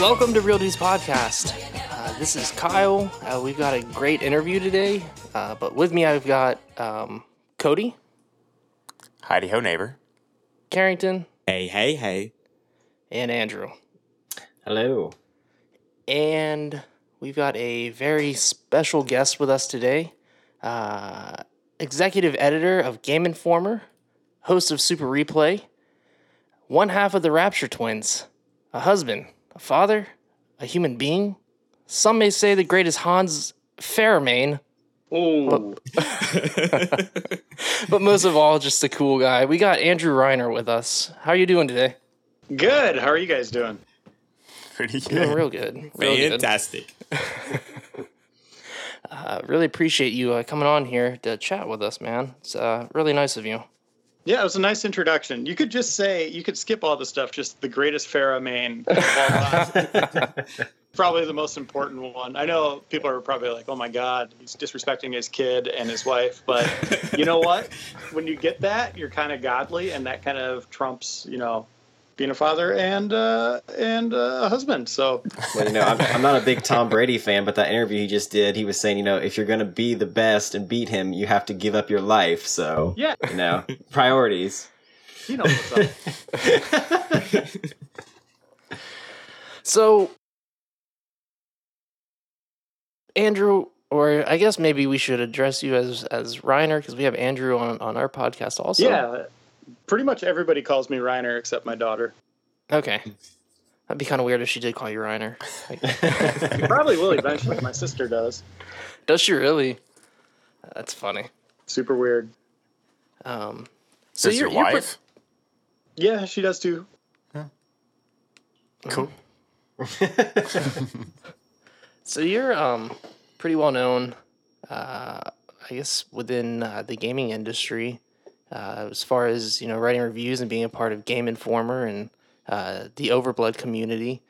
Welcome to Real Dudes Podcast. Uh, this is Kyle. Uh, we've got a great interview today, uh, but with me I've got um, Cody, Heidi ho, neighbor. Carrington, Hey, hey, hey. and Andrew. Hello. And we've got a very special guest with us today. Uh, executive editor of Game Informer, host of Super Replay, one half of the Rapture Twins, a husband, a father, a human being. Some may say the greatest Hans Fairmain, Oh, but most of all, just a cool guy. We got Andrew Reiner with us. How are you doing today? good. How are you guys doing? Pretty Doing good. real good. Real good. Fantastic. Uh, really appreciate you uh, coming on here to chat with us, man. It's uh, really nice of you. Yeah, it was a nice introduction. You could just say you could skip all the stuff. Just the greatest Pharah main of all probably the most important one. I know people are probably like, "Oh my God, he's disrespecting his kid and his wife," but you know what? When you get that, you're kind of godly, and that kind of trumps, you know, being a father and uh, and uh, a husband. So Well, you know, I'm, I'm not a big Tom Brady fan, but that interview he just did, he was saying, you know, if you're going to be the best and beat him, you have to give up your life. So, yeah, you know, priorities. you know what's up. So, Andrew, or I guess maybe we should address you as as Reiner because we have Andrew on on our podcast also. yeah, pretty much everybody calls me Reiner except my daughter. Okay. That'd be kind of weird if she did call you Reiner. Like, Probably will eventually. My sister does. does she really? That's funny. Super weird. Um, so Does you're, your you're pre- wife? Yeah, she does too. Cool. So you're um pretty well known, uh, I guess within uh, the gaming industry, uh, as far as you know, writing reviews and being a part of Game Informer and uh, the Overblood community.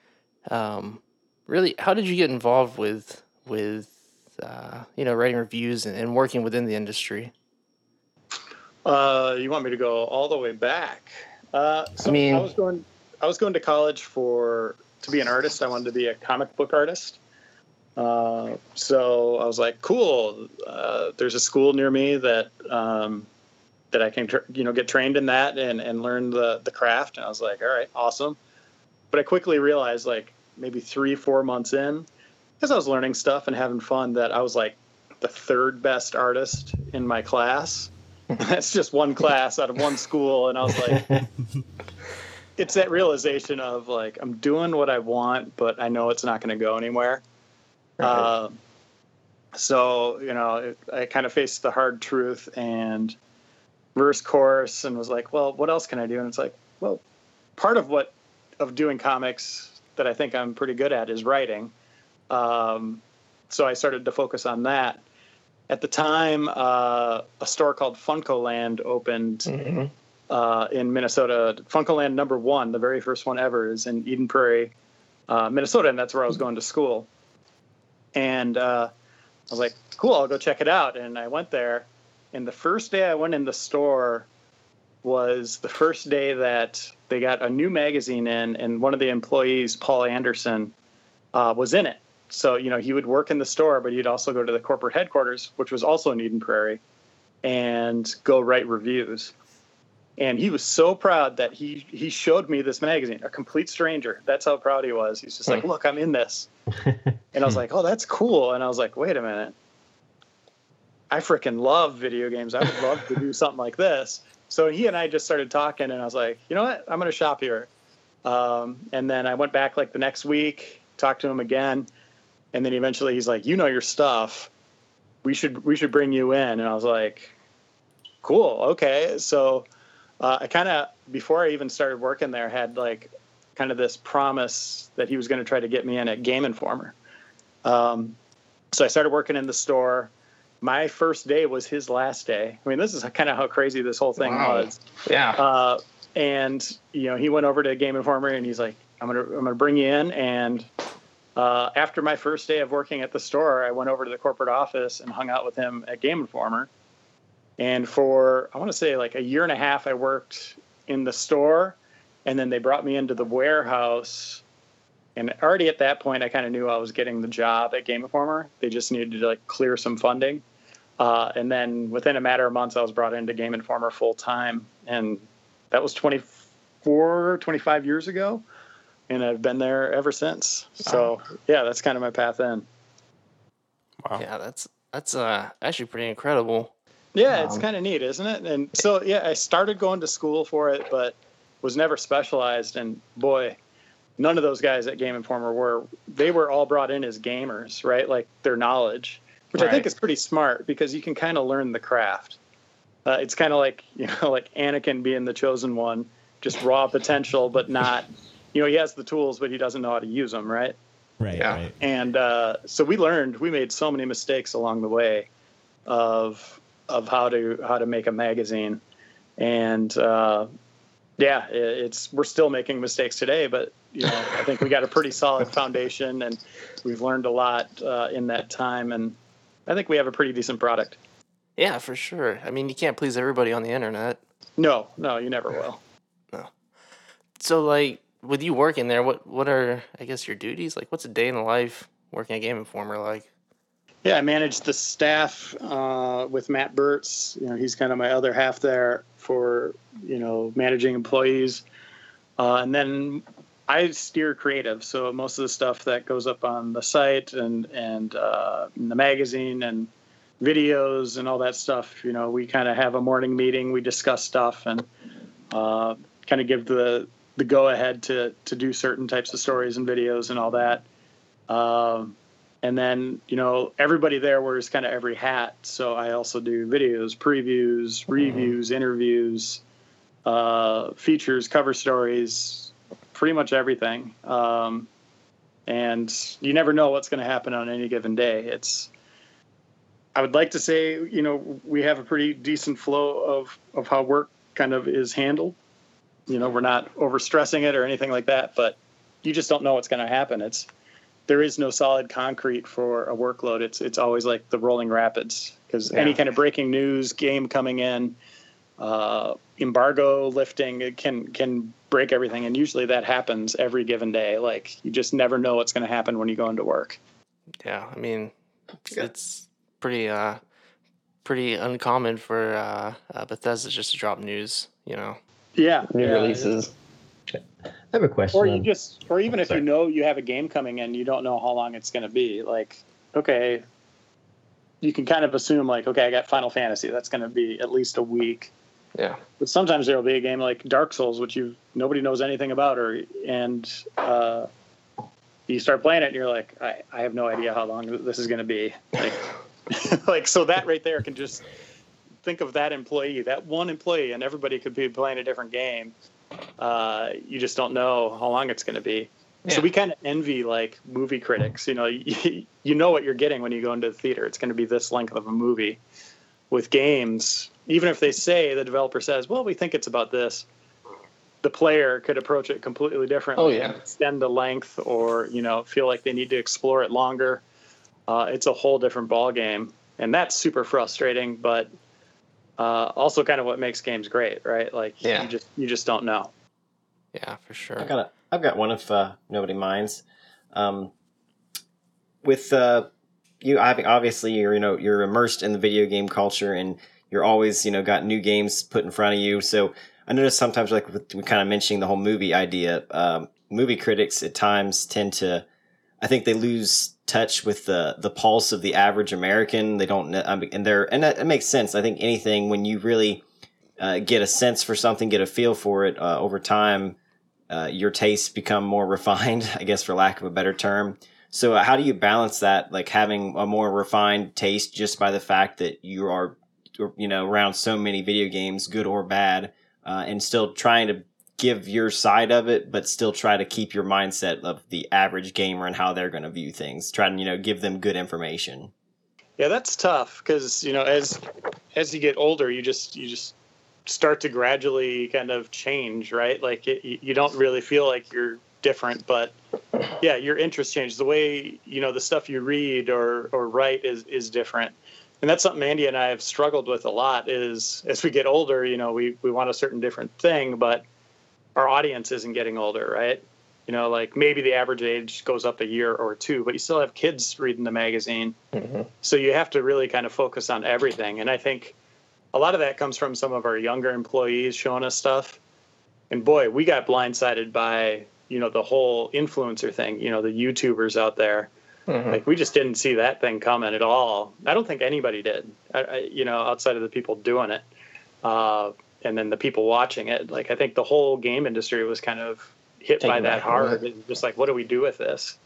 Um, really, how did you get involved with with uh, you know writing reviews and, and working within the industry? Uh, you want me to go all the way back? Uh, so I, mean- was going. I was going to college for to be an artist. I wanted to be a comic book artist. Uh, so I was like, cool. Uh, there's a school near me that um, that I can you know get trained in that and and learn the the craft. And I was like, all right, awesome. But I quickly realized, like maybe three four months in, because I was learning stuff and having fun, that I was like the third best artist in my class. That's just one class out of one school, and I was like, it's that realization of like I'm doing what I want, but I know it's not going to go anywhere. Uh, so you know, it, I kind of faced the hard truth and reverse course, and was like, well, what else can I do? And it's like, well, part of what of doing comics that I think I'm pretty good at is writing. Um, so I started to focus on that. At the time, uh, a store called FuncoLand opened uh, in Minnesota. FuncoLand number one, the very first one ever, is in Eden Prairie, uh, Minnesota, and that's where I was going to school. And uh, I was like, cool, I'll go check it out. And I went there, and the first day I went in the store was the first day that they got a new magazine in, and one of the employees, Paul Anderson, uh, was in it. So, you know, he would work in the store, but he'd also go to the corporate headquarters, which was also in Eden Prairie, and go write reviews. And he was so proud that he he showed me this magazine, a complete stranger. That's how proud he was. He's just like, "Look, I'm in this." And I was like, "Oh, that's cool." And I was like, "Wait a minute. I freaking love video games. I would love to do something like this." So he and I just started talking, and I was like, "You know what? I'm going to shop here." Um, and then I went back like the next week, talked to him again, and then eventually he's like, "You know your stuff. We should we should bring you in." And I was like, "Cool, okay." So uh, I kind of before I even started working there had like kind of this promise that he was going to try to get me in at Game Informer. Um, so I started working in the store. My first day was his last day. I mean, this is kind of how crazy this whole thing Wow. was. Yeah. Uh, and you know, he went over to Game Informer and he's like, "I'm gonna, I'm gonna bring you in." And uh, after my first day of working at the store, I went over to the corporate office and hung out with him at Game Informer. And for I want to say like a year and a half, I worked in the store, and then they brought me into the warehouse. And already at that point, I kind of knew I was getting the job at Game Informer. They just needed to like clear some funding. Uh, and then within a matter of months, I was brought into Game Informer full time. And that was 24, 25 years ago. And I've been there ever since. So, yeah, that's kind of my path in. Wow. Yeah, that's that's uh actually pretty incredible. Yeah, it's Um, kind of neat, isn't it? And so, yeah, I started going to school for it, but was never specialized. And boy, none of those guys at Game Informer were. They were all brought in as gamers, right? Like their knowledge, which I think is pretty smart because you can kind of learn the craft. Uh, it's kind of like you know, like Anakin being the chosen one, just raw potential, but not. You know, he has the tools, but he doesn't know how to use them, right? Right, Yeah. right. and uh, so we learned we made so many mistakes along the way of of how to how to make a magazine and uh, yeah it's we're still making mistakes today but you know i think we got a pretty solid foundation and we've learned a lot uh, in that time and i think we have a pretty decent product Yeah, for sure. I mean, you can't please everybody on the internet. no no you never will No. So, like, with you working there, what what are I guess your duties? Like, what's a day in the life working at Game Informer like? Yeah, I manage the staff uh, with Matt Bertz. You know, he's kind of my other half there for you know managing employees, uh, and then I steer creative. So most of the stuff that goes up on the site and and uh, the magazine and videos and all that stuff. You know, we kind of have a morning meeting. We discuss stuff and uh, kind of give the the go ahead to to do certain types of stories and videos and all that. Um, and then you know everybody there wears kind of every hat so i also do videos previews reviews interviews uh, features cover stories pretty much everything. Um, and you never know what's going to happen on any given day. It's i would like to say you know we have a pretty decent flow of of how work kind of is handled. You know we're not overstressing it or anything like that but you just don't know what's going to happen. It's there is no solid concrete for a workload. It's it's always like the rolling rapids because any kind of breaking news, game coming in, uh, embargo lifting, can can break everything, and usually that happens every given day. Like you just never know what's going to happen when you go into work. Yeah, I mean, it's, it's pretty uh pretty uncommon for uh, uh, Bethesda just to drop news. You know. Yeah, New yeah, releases. I have a question. Or you on- just, or even if Sorry. you know you have a game coming in, you don't know how long it's going to be. Like, okay, you can kind of assume like, okay, I got Final Fantasy. That's going to be at least a week. Yeah. But sometimes there will be a game like Dark Souls, which you nobody knows anything about, or and uh, you start playing it, and you're like, I, I have no idea how long this is going to be. Like, like so that right there can just think of that employee, that one employee, and everybody could be playing a different game. Uh, you just don't know how long it's going to be. So we kind of envy like movie critics. You know, you, you know what you're getting when you go into the theater. It's going to be this length of a movie. With games, even if they say the developer says, "Well, we think it's about this," the player could approach it completely differently. Oh, yeah. extend the length, or you know, feel like they need to explore it longer. Uh, it's a whole different ball game, and that's super frustrating. But uh, also, kind of what makes games great, right? Like Yeah. you just you just don't know. Yeah, for sure. I got a, I've got one if uh, nobody minds. Um, with uh, you, obviously you're you know you're immersed in the video game culture and you're always you know got new games put in front of you. So I notice sometimes like we kind of mentioning the whole movie idea, um, movie critics at times tend to, I think they lose touch with the the pulse of the average American. They don't, and they're and that, that makes sense. I think anything when you really uh, get a sense for something, get a feel for it uh, over time, uh, your tastes become more refined, I guess, for lack of a better term. So uh, how do you balance that, like having a more refined taste just by the fact that you are, you know, around so many video games, good or bad, uh, and still trying to give your side of it, but still try to keep your mindset of the average gamer and how they're going to view things. Try to you know give them good information. Yeah, that's tough because you know as as you get older, you just you just start to gradually kind of change, right? Like it, you don't really feel like you're different, but yeah, your interest changes. The way you know the stuff you read or or write is is different, and that's something Andy and I have struggled with a lot. Is as we get older, you know, we we want a certain different thing, but our audience isn't getting older, right? You know, like maybe the average age goes up a year or two, but you still have kids reading the magazine. Mm-hmm. So you have to really kind of focus on everything. And I think a lot of that comes from some of our younger employees showing us stuff. And boy, we got blindsided by, you know, the whole influencer thing, you know, the YouTubers out there. Mm-hmm. Like we just didn't see that thing coming at all. I don't think anybody did, I, I, you know, outside of the people doing it. Uh, and then the people watching it. Like I think the whole game industry was kind of hit Taking by that hard. Just like, what do we do with this?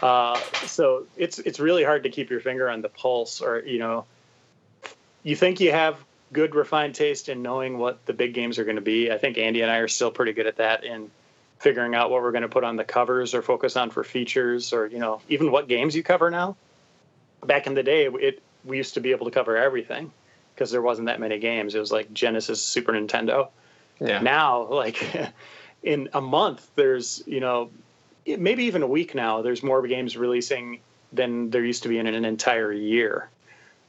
Uh, so it's it's really hard to keep your finger on the pulse, or you know, you think you have good refined taste in knowing what the big games are going to be. I think Andy and I are still pretty good at that in figuring out what we're going to put on the covers or focus on for features, or you know, even what games you cover now. Back in the day, it we used to be able to cover everything because there wasn't that many games. It was like Genesis, Super Nintendo. Yeah. Now, like in a month, there's you know maybe even a week now. There's more games releasing than there used to be in an entire year.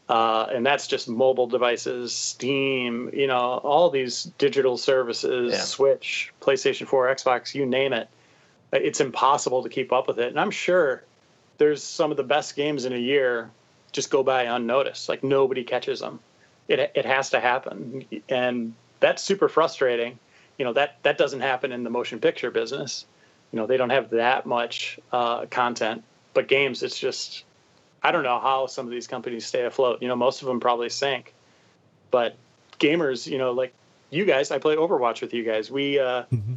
Uh, and that's just mobile devices, Steam, you know, all these digital services, yeah. Switch, PlayStation 4, Xbox, you name it. It's impossible to keep up with it. And I'm sure there's some of the best games in a year just go by unnoticed. Like nobody catches them it it has to happen, and that's super frustrating. You know that that doesn't happen in the motion picture business. You know they don't have that much uh, content, but games it's just I don't know how some of these companies stay afloat. You know most of them probably sink, but gamers, you know like you guys, I play Overwatch with you guys. We uh, mm-hmm.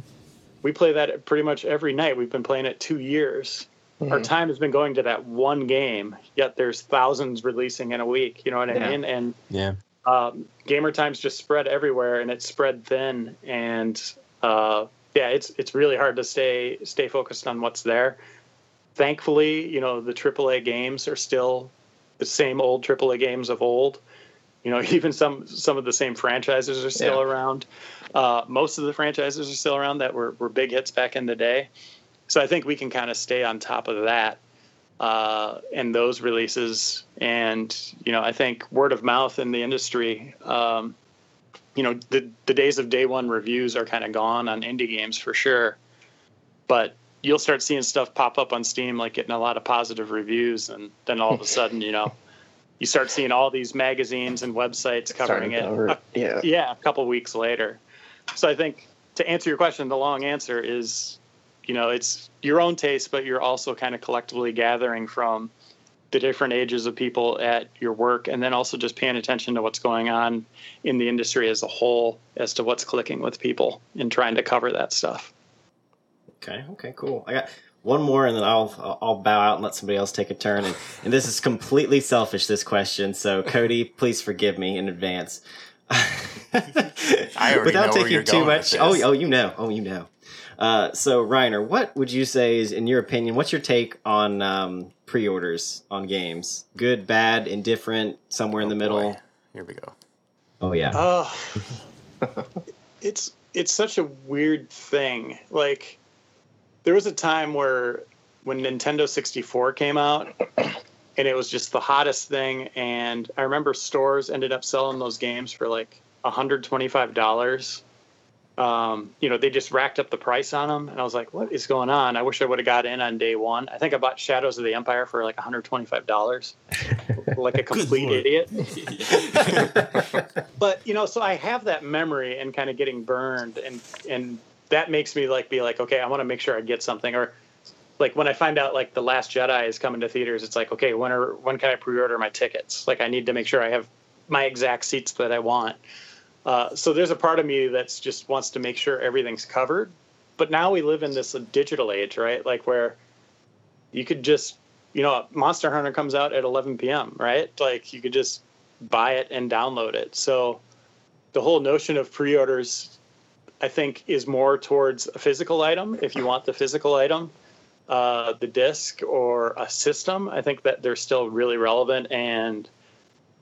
we play that pretty much every night. We've been playing it two years. Mm-hmm. Our time has been going to that one game, yet there's thousands releasing in a week. You know what I yeah. mean? And yeah, um, gamer times just spread everywhere and it's spread thin and uh, yeah it's it's really hard to stay stay focused on what's there thankfully you know the aaa games are still the same old aaa games of old you know even some some of the same franchises are still yeah. around uh, most of the franchises are still around that were, were big hits back in the day so i think we can kind of stay on top of that uh, and those releases. And you know, I think word of mouth in the industry. Um, you know, the the days of day one reviews are kind of gone on indie games for sure. But you'll start seeing stuff pop up on Steam, like getting a lot of positive reviews, and then all of a sudden, you know, you start seeing all these magazines and websites covering it. Cover, yeah, yeah, a couple weeks later. So I think to answer your question, the long answer is you know it's your own taste but you're also kind of collectively gathering from the different ages of people at your work and then also just paying attention to what's going on in the industry as a whole as to what's clicking with people and trying to cover that stuff okay okay cool i got one more and then i'll i'll bow out and let somebody else take a turn and, and this is completely selfish this question so cody please forgive me in advance I already without know taking too much oh oh you know oh you know uh, so, Reiner, what would you say is, in your opinion, what's your take on um, pre-orders on games? Good, bad, indifferent, somewhere oh, in the middle? Boy. Here we go. Oh yeah. Uh, it's it's such a weird thing. Like, there was a time where when Nintendo 64 came out, and it was just the hottest thing. And I remember stores ended up selling those games for like $125 um, you know, they just racked up the price on them, and I was like, "What is going on?" I wish I would have got in on day one. I think I bought Shadows of the Empire for like 125 dollars, like a complete idiot. but you know, so I have that memory and kind of getting burned, and and that makes me like be like, okay, I want to make sure I get something, or like when I find out like the Last Jedi is coming to theaters, it's like, okay, when are when can I pre-order my tickets? Like I need to make sure I have my exact seats that I want. Uh, so there's a part of me that's just wants to make sure everything's covered. But now we live in this digital age, right? Like where you could just you know, Monster Hunter comes out at 11 p.m., right? Like you could just buy it and download it. So the whole notion of pre-orders, I think, is more towards a physical item. If you want the physical item, uh, the disc or a system, I think that they're still really relevant. And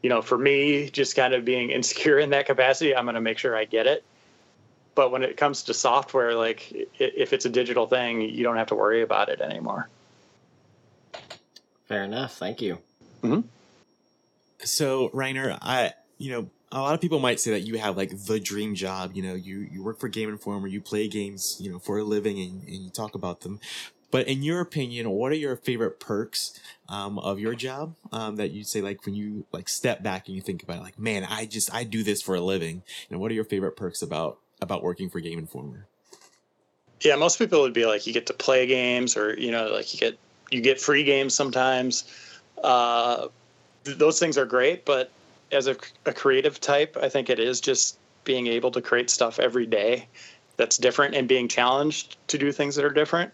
you know, for me, just kind of being insecure in that capacity, I'm going to make sure I get it. But when it comes to software, like if it's a digital thing, you don't have to worry about it anymore. Fair enough. Thank you. Mm-hmm. So, Reiner, I, you know, a lot of people might say that you have like the dream job. You know, you, you work for Game Informer, you play games, you know, for a living and, and you talk about them. But in your opinion, what are your favorite perks um, of your job um, that you say like when you like step back and you think about it, like, man, I just I do this for a living. And what are your favorite perks about about working for Game Informer? Yeah, most people would be like, you get to play games, or you know, like you get you get free games sometimes. Uh, th- those things are great, but as a, a creative type, I think it is just being able to create stuff every day that's different and being challenged to do things that are different.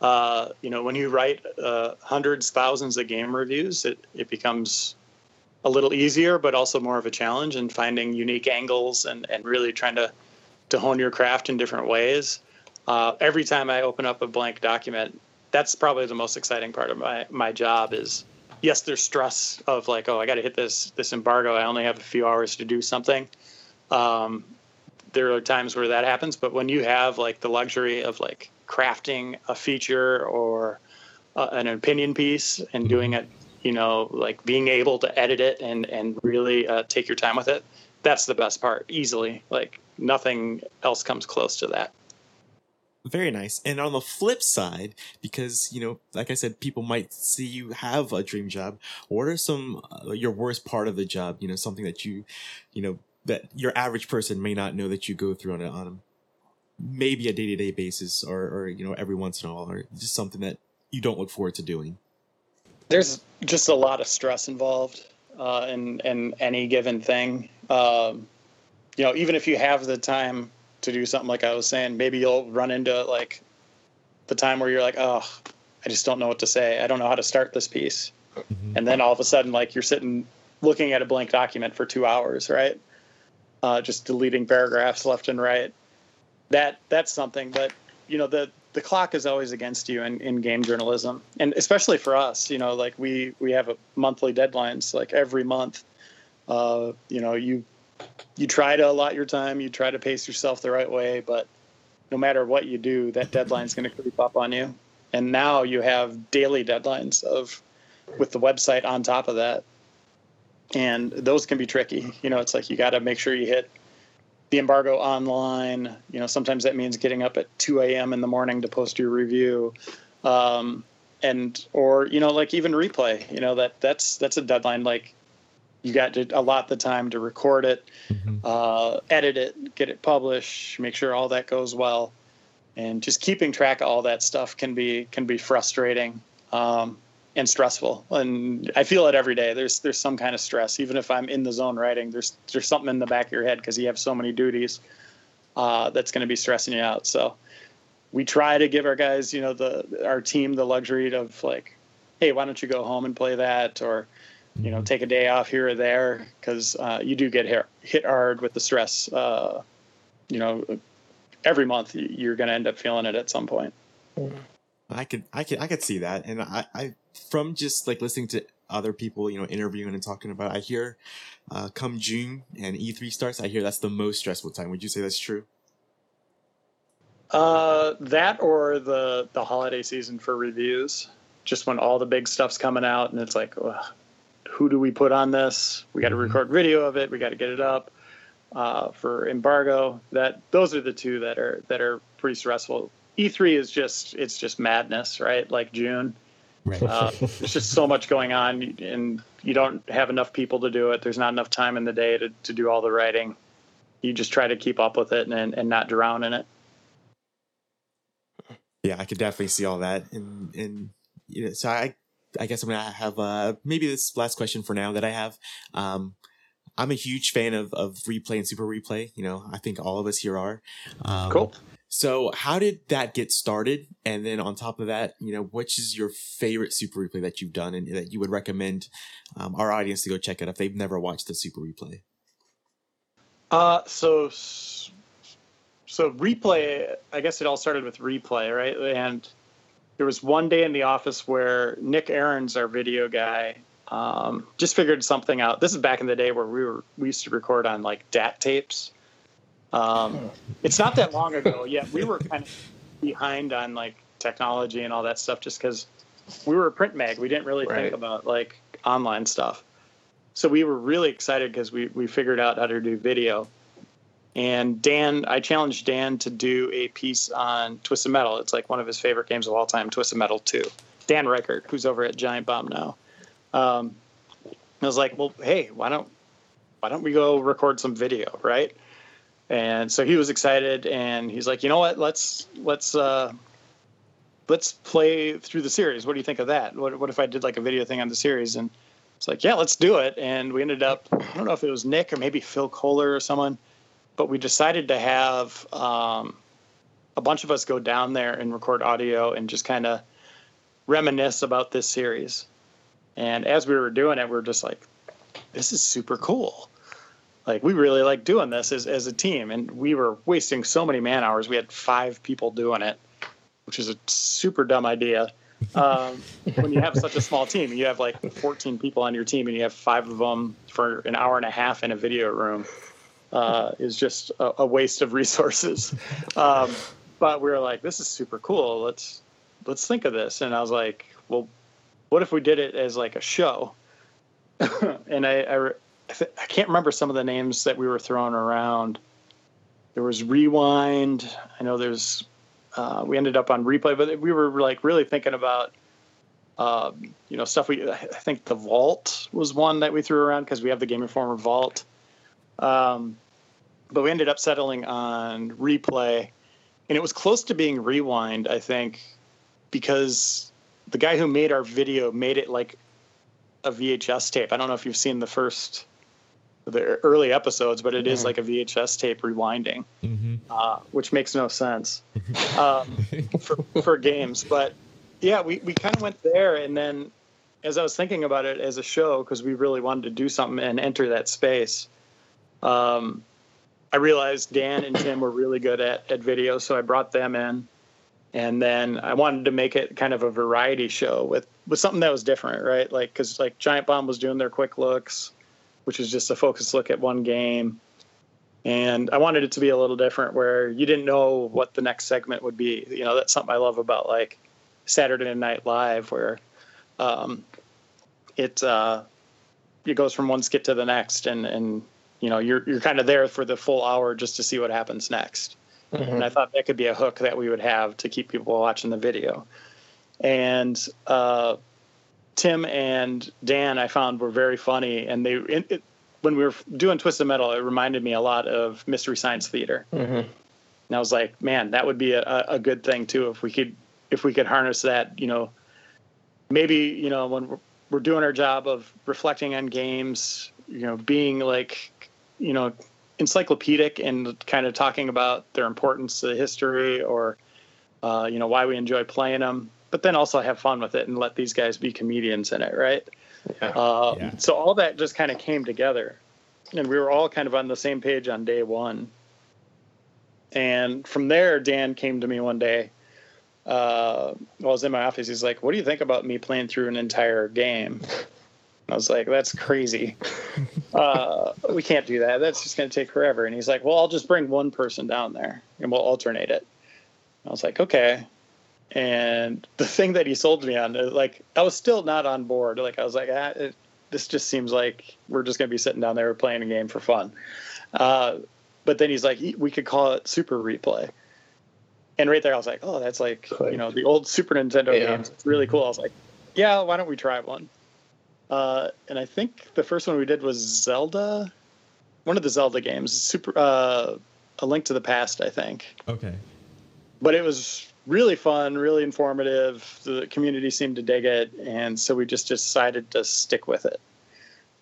Uh, you know, when you write uh, hundreds, thousands of game reviews, it, it becomes a little easier, but also more of a challenge in finding unique angles and, and really trying to, to hone your craft in different ways. Uh, every time I open up a blank document, that's probably the most exciting part of my, my job is yes, there's stress of like, oh, I got to hit this, this embargo. I only have a few hours to do something. Um, there are times where that happens, but when you have like the luxury of like crafting a feature or uh, an opinion piece and doing it you know like being able to edit it and and really uh, take your time with it that's the best part easily like nothing else comes close to that very nice and on the flip side because you know like i said people might see you have a dream job what are some uh, your worst part of the job you know something that you you know that your average person may not know that you go through on a, on a maybe a day to day basis or, or, you know, every once in a while or just something that you don't look forward to doing? There's just a lot of stress involved uh, in, in any given thing. Um, you know, even if you have the time to do something like I was saying, maybe you'll run into like the time where you're like, oh, I just don't know what to say. I don't know how to start this piece. Mm-hmm. And then all of a sudden, like you're sitting looking at a blank document for two hours, right? Uh, just deleting paragraphs left and right that that's something. But you know, the the clock is always against you in, in game journalism, and especially for us. You know, like we we have a monthly deadlines, like every month. Uh, you know, you you try to allot your time, you try to pace yourself the right way, but no matter what you do, that deadline is going to creep up on you. And now you have daily deadlines of with the website on top of that. And those can be tricky. You know, it's like you got to make sure you hit the embargo online. You know, sometimes that means getting up at 2 a.m. in the morning to post your review, um, and or you know, like even replay. You know that that's that's a deadline. Like you got to allot the time to record it, mm-hmm. uh, edit it, get it published, make sure all that goes well, and just keeping track of all that stuff can be can be frustrating. Um, and stressful. And I feel it every day. There's there's some kind of stress, even if I'm in the zone writing. There's there's something in the back of your head because you have so many duties uh, that's going to be stressing you out. So we try to give our guys, you know, the our team the luxury of like, hey, why don't you go home and play that, or you know, take a day off here or there because uh, you do get hit, hit hard with the stress. Uh, you know, every month you're going to end up feeling it at some point. I could, I could, I could see that, and I, I from just like listening to other people, you know, interviewing and talking about, it, I hear, uh, come June and E3 starts, I hear that's the most stressful time. Would you say that's true? Uh, that or the the holiday season for reviews, just when all the big stuff's coming out, and it's like, ugh, who do we put on this? We got to mm-hmm. record video of it. We got to get it up uh, for embargo. That those are the two that are that are pretty stressful. E3 is just it's just madness, right? Like June Right. Uh, there's just so much going on, and you don't have enough people to do it. There's not enough time in the day to, to do all the writing. You just try to keep up with it and, and not drown in it. Yeah, I could definitely see all that, and and you know, so I I guess I'm gonna have uh maybe this last question for now that I have. Um, I'm a huge fan of of replay and super replay. You know, I think all of us here are. Um, cool. So, how did that get started? And then on top of that, you know, which is your favorite Super Replay that you've done and that you would recommend um, our audience to go check out if they've never watched the Super Replay? Uh, so, so replay. I guess it all started with replay, right? And there was one day in the office where Nick Ahrens our video guy. Um, just figured something out. This is back in the day where we were we used to record on like DAT tapes. Um, it's not that long ago yet. We were kind of behind on like technology and all that stuff just because we were a print mag. We didn't really right. think about like online stuff. So we were really excited because we, we figured out how to do video. And Dan, I challenged Dan to do a piece on Twisted Metal. It's like one of his favorite games of all time, Twisted Metal 2. Dan Ryckert, who's over at Giant Bomb now. Um, I was like, well, hey, why don't why don't we go record some video, right? And so he was excited, and he's like, you know what? Let's let's uh, let's play through the series. What do you think of that? What what if I did like a video thing on the series? And it's like, yeah, let's do it. And we ended up, I don't know if it was Nick or maybe Phil Kollar or someone, but we decided to have um, a bunch of us go down there and record audio and just kind of reminisce about this series. And as we were doing it, we are just like, this is super cool. Like we really like doing this as, as a team and we were wasting so many man hours. We had five people doing it which is a super dumb idea. Um, when you have such a small team you have like 14 people on your team and you have five of them for an hour and a half in a video room uh, is just a, a, waste of resources um, but we were like this is super cool let's let's think of this and i was like well what if we did it as like a show and I, I I, can't remember some of the names that we were throwing around. There was Rewind. I know there's. Uh, we ended up on replay, but we were like really thinking about, uh, you know, stuff. We I think the Vault was one that we threw around because we have the Game Informer Vault. Um, but we ended up settling on replay, and it was close to being rewind. I think because the guy who made our video made it like a VHS tape. I don't know if you've seen the first the early episodes, but it is like a VHS tape rewinding, mm-hmm. uh, which makes no sense um, for, for games. But yeah, we, we kind of went there. And then as I was thinking about it as a show, because we really wanted to do something and enter that space, um, I realized Dan and Tim were really good at, at video. So I brought them in. And then I wanted to make it kind of a variety show with, with something that was different, right? Like, because like Giant Bomb was doing their quick looks which is just a focused look at one game. And I wanted it to be a little different where you didn't know what the next segment would be. You know, that's something I love about like Saturday Night Live where um, it uh, it goes from one skit to the next and and you know you're you're kind of there for the full hour just to see what happens next. Mm-hmm. And I thought that could be a hook that we would have to keep people watching the video. And uh, Tim and Dan, I found were very funny, and they it, it, when we were doing Twisted Metal, it reminded me a lot of Mystery Science Theater. Mm-hmm. And I was like, man, that would be a, a good thing too if we could if we could harness that. You know, maybe you know when we're, we're doing our job of reflecting on games, you know, being like, you know, encyclopedic and kind of talking about their importance to the history or, uh, you know, why we enjoy playing them but then also have fun with it and let these guys be comedians in it, right? Yeah. Uh, yeah. So all that just kind of came together, and we were all kind of on the same page on day one. And from there, Dan came to me one day. Uh, while I was in my office, he's like, "What do you think about me playing through an entire game?" I was like, "That's crazy. Uh, we can't do that. That's just going to take forever." And he's like, "Well, I'll just bring one person down there, and we'll alternate it." I was like, "Okay." And the thing that he sold me on, uh, like, I was still not on board. Like, I was like, ah, it, this just seems like we're just going to be sitting down there playing a game for fun. Uh, but then he's like, we could call it Super Replay. And right there, I was like, oh, that's like, you know, the old Super Nintendo yeah. games. It's really cool. I was like, yeah, why don't we try one? Uh, and I think the first one we did was Zelda, one of the Zelda games, Super, uh, A Link to the Past, I think. Okay. But it was really fun, really informative. The community seemed to dig it, and so we just decided to stick with it.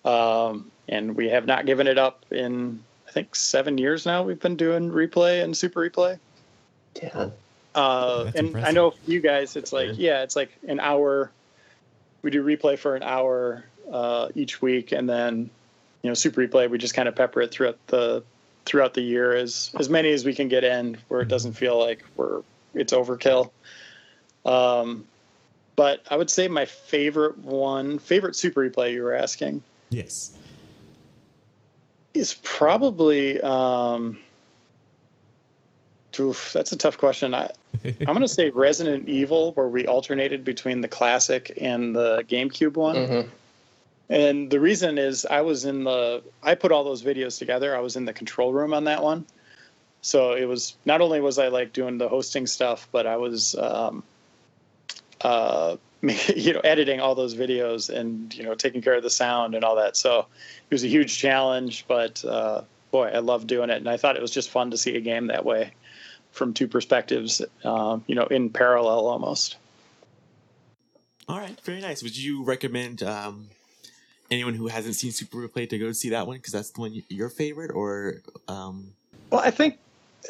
Um, and we have not given it up in I think seven years now. We've been doing replay and super replay. Yeah. Uh, and impressive. I know you guys, it's like yeah, it's like an hour. We do replay for an hour uh, each week, and then you know super replay. We just kind of pepper it throughout the throughout the year as as many as we can get in, where it doesn't feel like we're it's overkill. Um, but I would say my favorite one, favorite super replay you were asking. Yes. Is probably um, oof, that's a tough question. I I'm gonna say Resident Evil, where we alternated between the classic and the GameCube one. Mm-hmm. And the reason is I was in the I put all those videos together. I was in the control room on that one. So it was not only was I like doing the hosting stuff, but I was um, uh, you know editing all those videos and you know taking care of the sound and all that. So it was a huge challenge, but uh, boy, I loved doing it, and I thought it was just fun to see a game that way from two perspectives, um, you know, in parallel almost. All right, very nice. Would you recommend um, anyone who hasn't seen Super Replay to go see that one because that's the one your favorite, or? Um... Well, I think,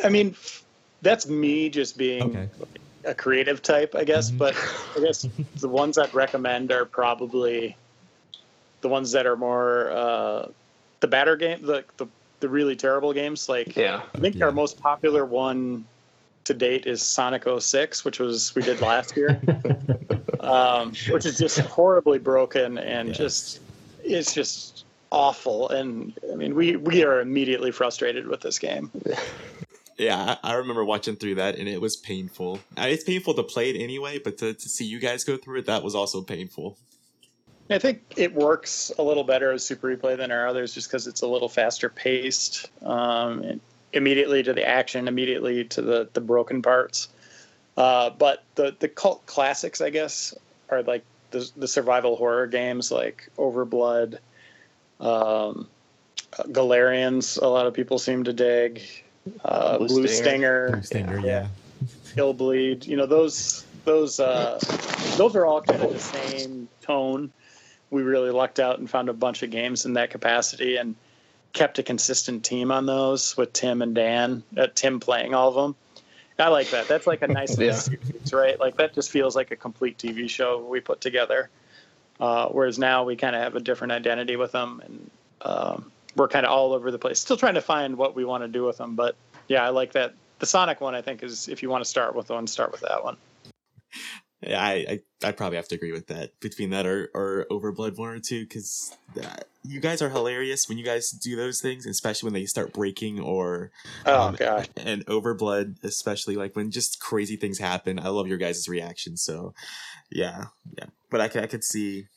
I mean, that's me just being okay. a creative type, I guess. Mm-hmm. But I guess the ones I'd recommend are probably the ones that are more uh, the batter game, the, the the really terrible games. Like, yeah, I think yeah. our most popular one to date is Sonic 06, which was we did last year, um, which is just horribly broken and yes. just it's just awful. And I mean, we we are immediately frustrated with this game. Yeah, I, remember watching through that, and it was painful. It's painful to play it anyway, but to, to see you guys go through it, that was also painful. I think it works a little better as Super Replay than our others, just because it's a little faster paced. Um, immediately to the action, immediately to the the broken parts. Uh, but the the cult classics, I guess, are like the, the survival horror games like Overblood, um, Galerians. A lot of people seem to dig. Uh, Blue, Blue, Stinger, Stinger, Blue Stinger, yeah. yeah. Bleed. You know those those uh, those are all kind of the same tone. We really lucked out and found a bunch of games in that capacity and kept a consistent team on those with Tim and Dan. Uh, Tim playing all of them I like that. That's like a nice yeah. series, right? Like that just feels like a complete TV show we put together. Uh, whereas now we kind of have a different identity with them, and um, we're kind of all over the place. Still trying to find what we want to do with them, but yeah, I like that. The Sonic one, I think, is if you want to start with one, start with that one. Yeah, I, I, I probably have to agree with that. Between that or or Overblood one or two, because you guys are hilarious when you guys do those things, especially when they start breaking or oh um, god, and Overblood, especially like when just crazy things happen. I love your guys' reaction. So, yeah, yeah. But I, I could see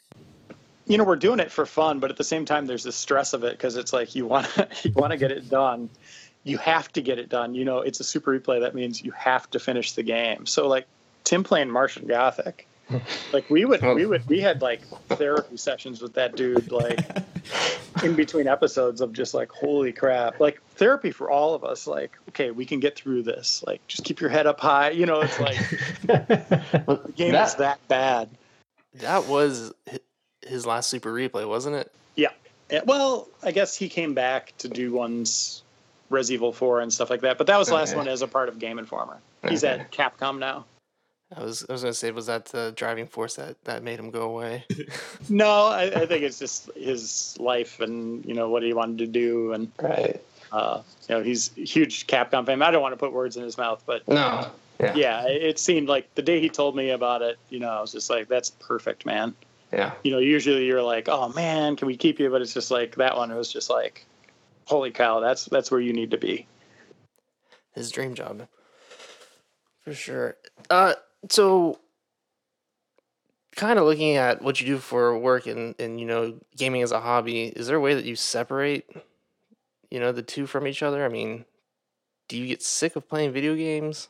you know we're doing it for fun but at the same time there's the stress of it because it's like you want to you want to get it done you have to get it done you know it's a super replay that means you have to finish the game so like Tim playing Martian Gothic. Like we would, we oh. would, we had like therapy sessions with that dude, like in between episodes of just like, holy crap, like therapy for all of us. Like, okay, we can get through this. Like, just keep your head up high. You know, it's like the game that, is that bad. That was his last super replay, wasn't it? Yeah. Eh, well, I guess he came back to do ones Res Evil 4 and stuff like that, but that was the last one as a part of Game Informer. He's okay. at Capcom now. I was I was gonna say, was that the driving force that that made him go away? no, I, I, think it's just his life and you know what he wanted to do, and right. Uh, you know, he's huge Capcom fan. I don't want to put words in his mouth, but no, yeah, yeah, it seemed like the day he told me about it, you know, I was just like, that's perfect, man. Yeah. You know, usually you're like, oh man, can we keep you? But it's just like that one. It was just like, holy cow, that's that's where you need to be. His dream job, for sure. Uh, so kind of looking at what you do for work and, and you know gaming as a hobby is there a way that you separate you know the two from each other? I mean do you get sick of playing video games?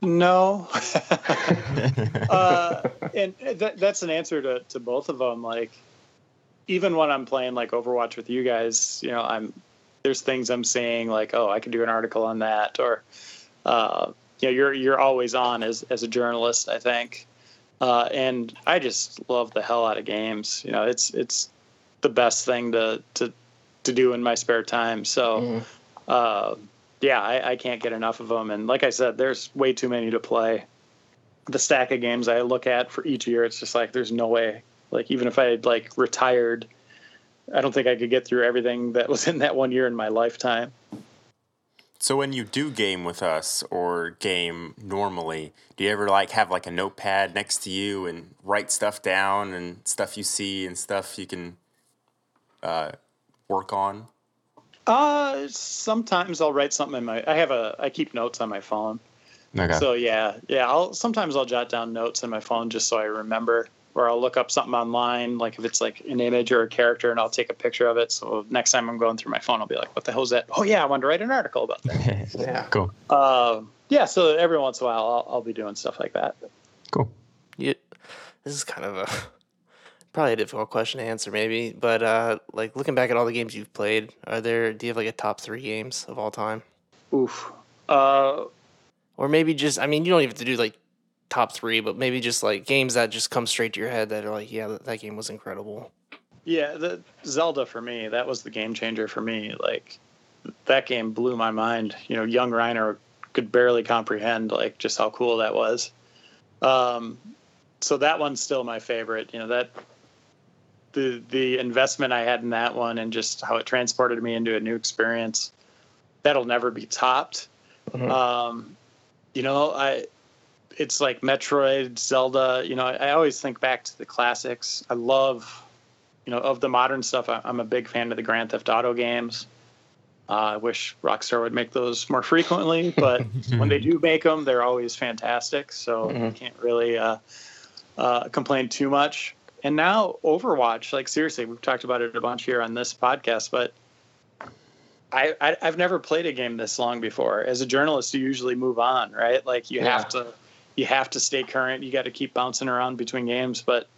No. Uh, and that, that's an answer to, to both of them like even when i'm playing like overwatch with you guys you know i'm there's things i'm saying like oh i could do an article on that or uh, you know you're you're always on as as a journalist. I think, uh, and I just love the hell out of games. You know, it's it's the best thing to to to do in my spare time. So, mm. uh, yeah, I, I can't get enough of them. And like I said, there's way too many to play. The stack of games I look at for each year, it's just like there's no way. Like even if I had like retired, I don't think I could get through everything that was in that one year in my lifetime. So when you do game with us or game normally, do you ever like have like a notepad next to you and write stuff down and stuff you see and stuff you can uh, work on? Uh, sometimes I'll write something in my. I have a. I keep notes on my phone. Okay. So yeah, yeah. I'll sometimes I'll jot down notes in my phone just so I remember, or I'll look up something online, like if it's like an image or a character, and I'll take a picture of it. So next time I'm going through my phone, I'll be like, "What the hell is that?" Oh yeah, I wanted to write an article about that. Yeah. Cool. uh, yeah. So every once in a while, I'll, I'll be doing stuff like that. Cool. You, this is kind of a probably a difficult question to answer, maybe. But uh, like looking back at all the games you've played, are there? Do you have like a top three games of all time, Oof. Uh, or maybe just? I mean, you don't even have to do like top three, but maybe just like games that just come straight to your head that are like, yeah, that, that game was incredible. Yeah, the Zelda for me, that was the game changer for me. Like that game blew my mind. You know, young Reiner could barely comprehend like just how cool that was. Um, so that one's still my favorite. You know that the the investment I had in that one and just how it transported me into a new experience. That'll never be topped. Mhm. Um, you know, I it's like Metroid, Zelda. You know, I, I always think back to the classics. I love, you know, of the modern stuff. I, I'm a big fan of the Grand Theft Auto games. Uh, I wish Rockstar would make those more frequently, but when they do make them, they're always fantastic. So Mhm. can't really uh, uh, complain too much. And now Overwatch, like seriously, we've talked about it a bunch here on this podcast, but I, I I've never played a game this long before. As a journalist, you usually move on, right? Like you have to you have to stay current. You got to keep bouncing around between games, but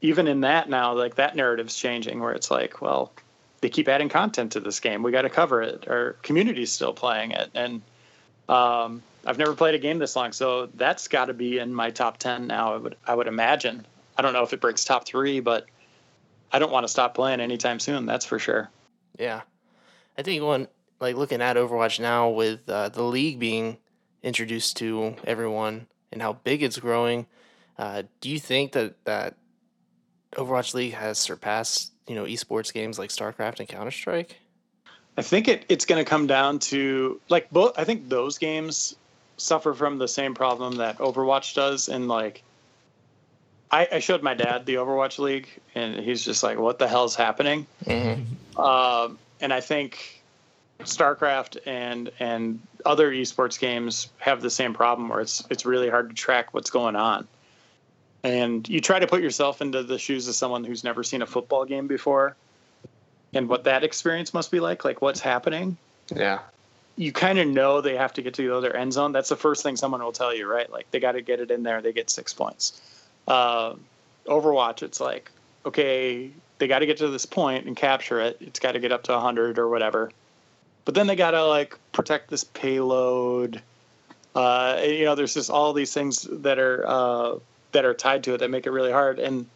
even in that now, like that narrative's changing, where it's like, well, they keep adding content to this game. We got to cover it. Our community's still playing it, and um, I've never played a game this long, so that's got to be in my top ten now. I would I would imagine. I don't know if it breaks top three, but I don't want to stop playing anytime soon. That's for sure. Yeah, I think when like looking at Overwatch now with uh, the league being introduced to everyone and how big it's growing, uh, do you think that that Overwatch League has surpassed you know esports games like StarCraft and Counter Strike? I think it, it's going to come down to like both. I think those games suffer from the same problem that Overwatch does, and like I, I showed my dad the Overwatch League, and he's just like, "What the hell's happening?" Mm-hmm. Um, and I think StarCraft and and other esports games have the same problem where it's it's really hard to track what's going on. And you try to put yourself into the shoes of someone who's never seen a football game before and what that experience must be like, like what's happening. Yeah, You kind of know they have to get to the other end zone. That's the first thing someone will tell you, right? Like they got to get it in there, they get six points. Uh, Overwatch, it's like, okay, they got to get to this point and capture it. It's got to get up to 100 or whatever. But then they got to like protect this payload. Uh, and, you know, there's just all these things that are uh, that are tied to it that make it really hard. And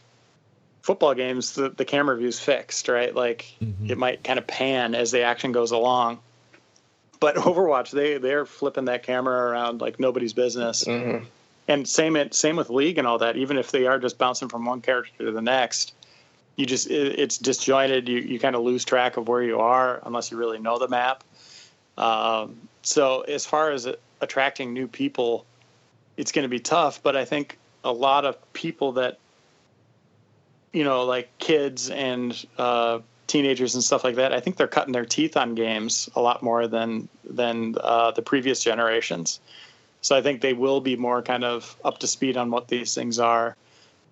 football games, the, the camera view's fixed, right? Like it might kind of pan as the action goes along. But Overwatch, they they're flipping that camera around like nobody's business. mm-hmm. And same it same with League and all that. Even if they are just bouncing from one character to the next, you just it, it's disjointed. You you kind of lose track of where you are unless you really know the map. Um, so as far as attracting new people, it's going to be tough. But I think a lot of people that you know, like kids and uh, teenagers and stuff like that, I think they're cutting their teeth on games a lot more than than uh, the previous generations. So I think they will be more kind of up to speed on what these things are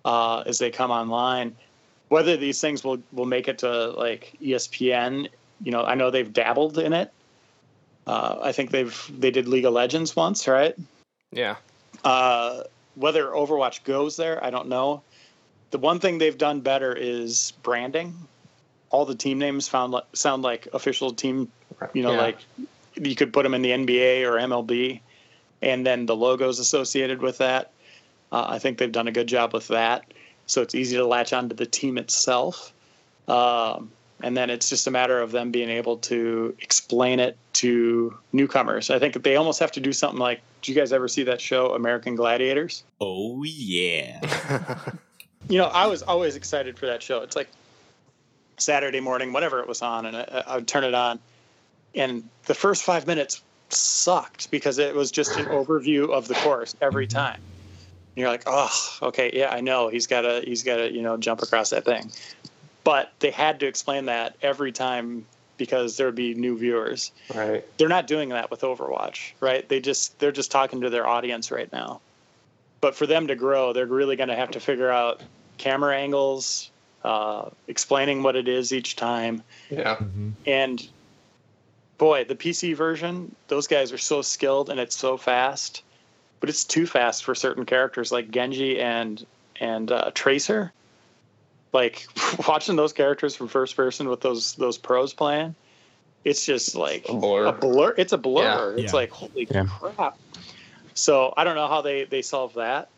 uh, as they come online. Whether these things will will make it to like ESPN, you know, I know they've dabbled in it. Uh, I think they've they did League of Legends once, right? yeah, Uh, whether Overwatch goes there, I don't know. The one thing they've done better is branding. All the team names found like, sound like official team. You know, Yeah. like you could put them in the NBA or MLB, and then the logos associated with that. Uh, I think they've done a good job with that. So it's easy to latch onto the team itself. Um, and then it's just a matter of them being able to explain it to newcomers. I think they almost have to do something like. Do you guys ever see that show American Gladiators? Oh yeah. you know, I was always excited for that show. It's like Saturday morning, whenever it was on, and I, I would turn it on, and the first five minutes sucked because it was just an overview of the course every time. And you're like, oh, okay, yeah, I know he's got to he's got to you know jump across that thing, but they had to explain that every time because there would be new viewers. Right. They're not doing that with Overwatch, right? They just they're just talking to their audience right now. But for them to grow, they're really going to have to figure out camera angles, uh, explaining what it is each time, Yeah. and boy, the PC version, those guys are so skilled and it's so fast, but it's too fast for certain characters like Genji and and uh, Tracer. Like watching those characters from first person with those those pros playing, it's just like A blur. a blur. It's a blur. Yeah. It's Yeah. like holy Yeah. crap. So I don't know how they they solve that.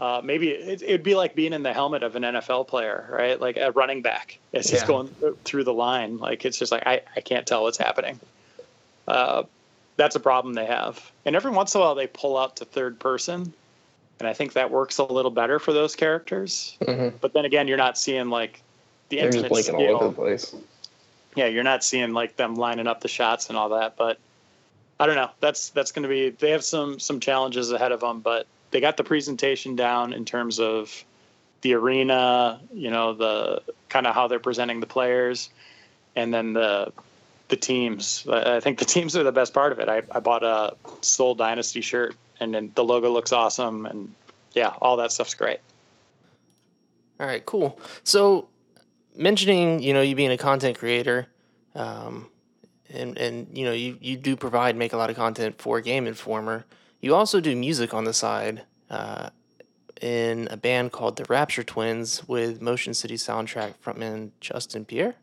Uh, maybe it, it'd be like being in the helmet of an NFL player, right? Like a running back. as he's Yeah. going through the line. Like it's just like I, I can't tell what's happening. Uh, that's a problem they have. And every once in a while they pull out to third person, and I think that works a little better for those characters. Mhm. But then again, you're not seeing like the They're just blinking all over the place. yeah, you're not seeing like them lining up the shots and all that. But I don't know. That's that's going to be. They have some some challenges ahead of them, but they got the presentation down in terms of the arena. You know, the kind of how they're presenting the players, and then the the teams. I think the teams are the best part of it. I, I bought a Seoul Dynasty shirt, and then the logo looks awesome, and yeah, all that stuff's great. All right, cool. So, mentioning you know you being a content creator, um, and and you know you you do provide make a lot of content for Game Informer. You also do music on the side uh, in a band called the Rapture Twins with Motion City soundtrack frontman Justin Pierre.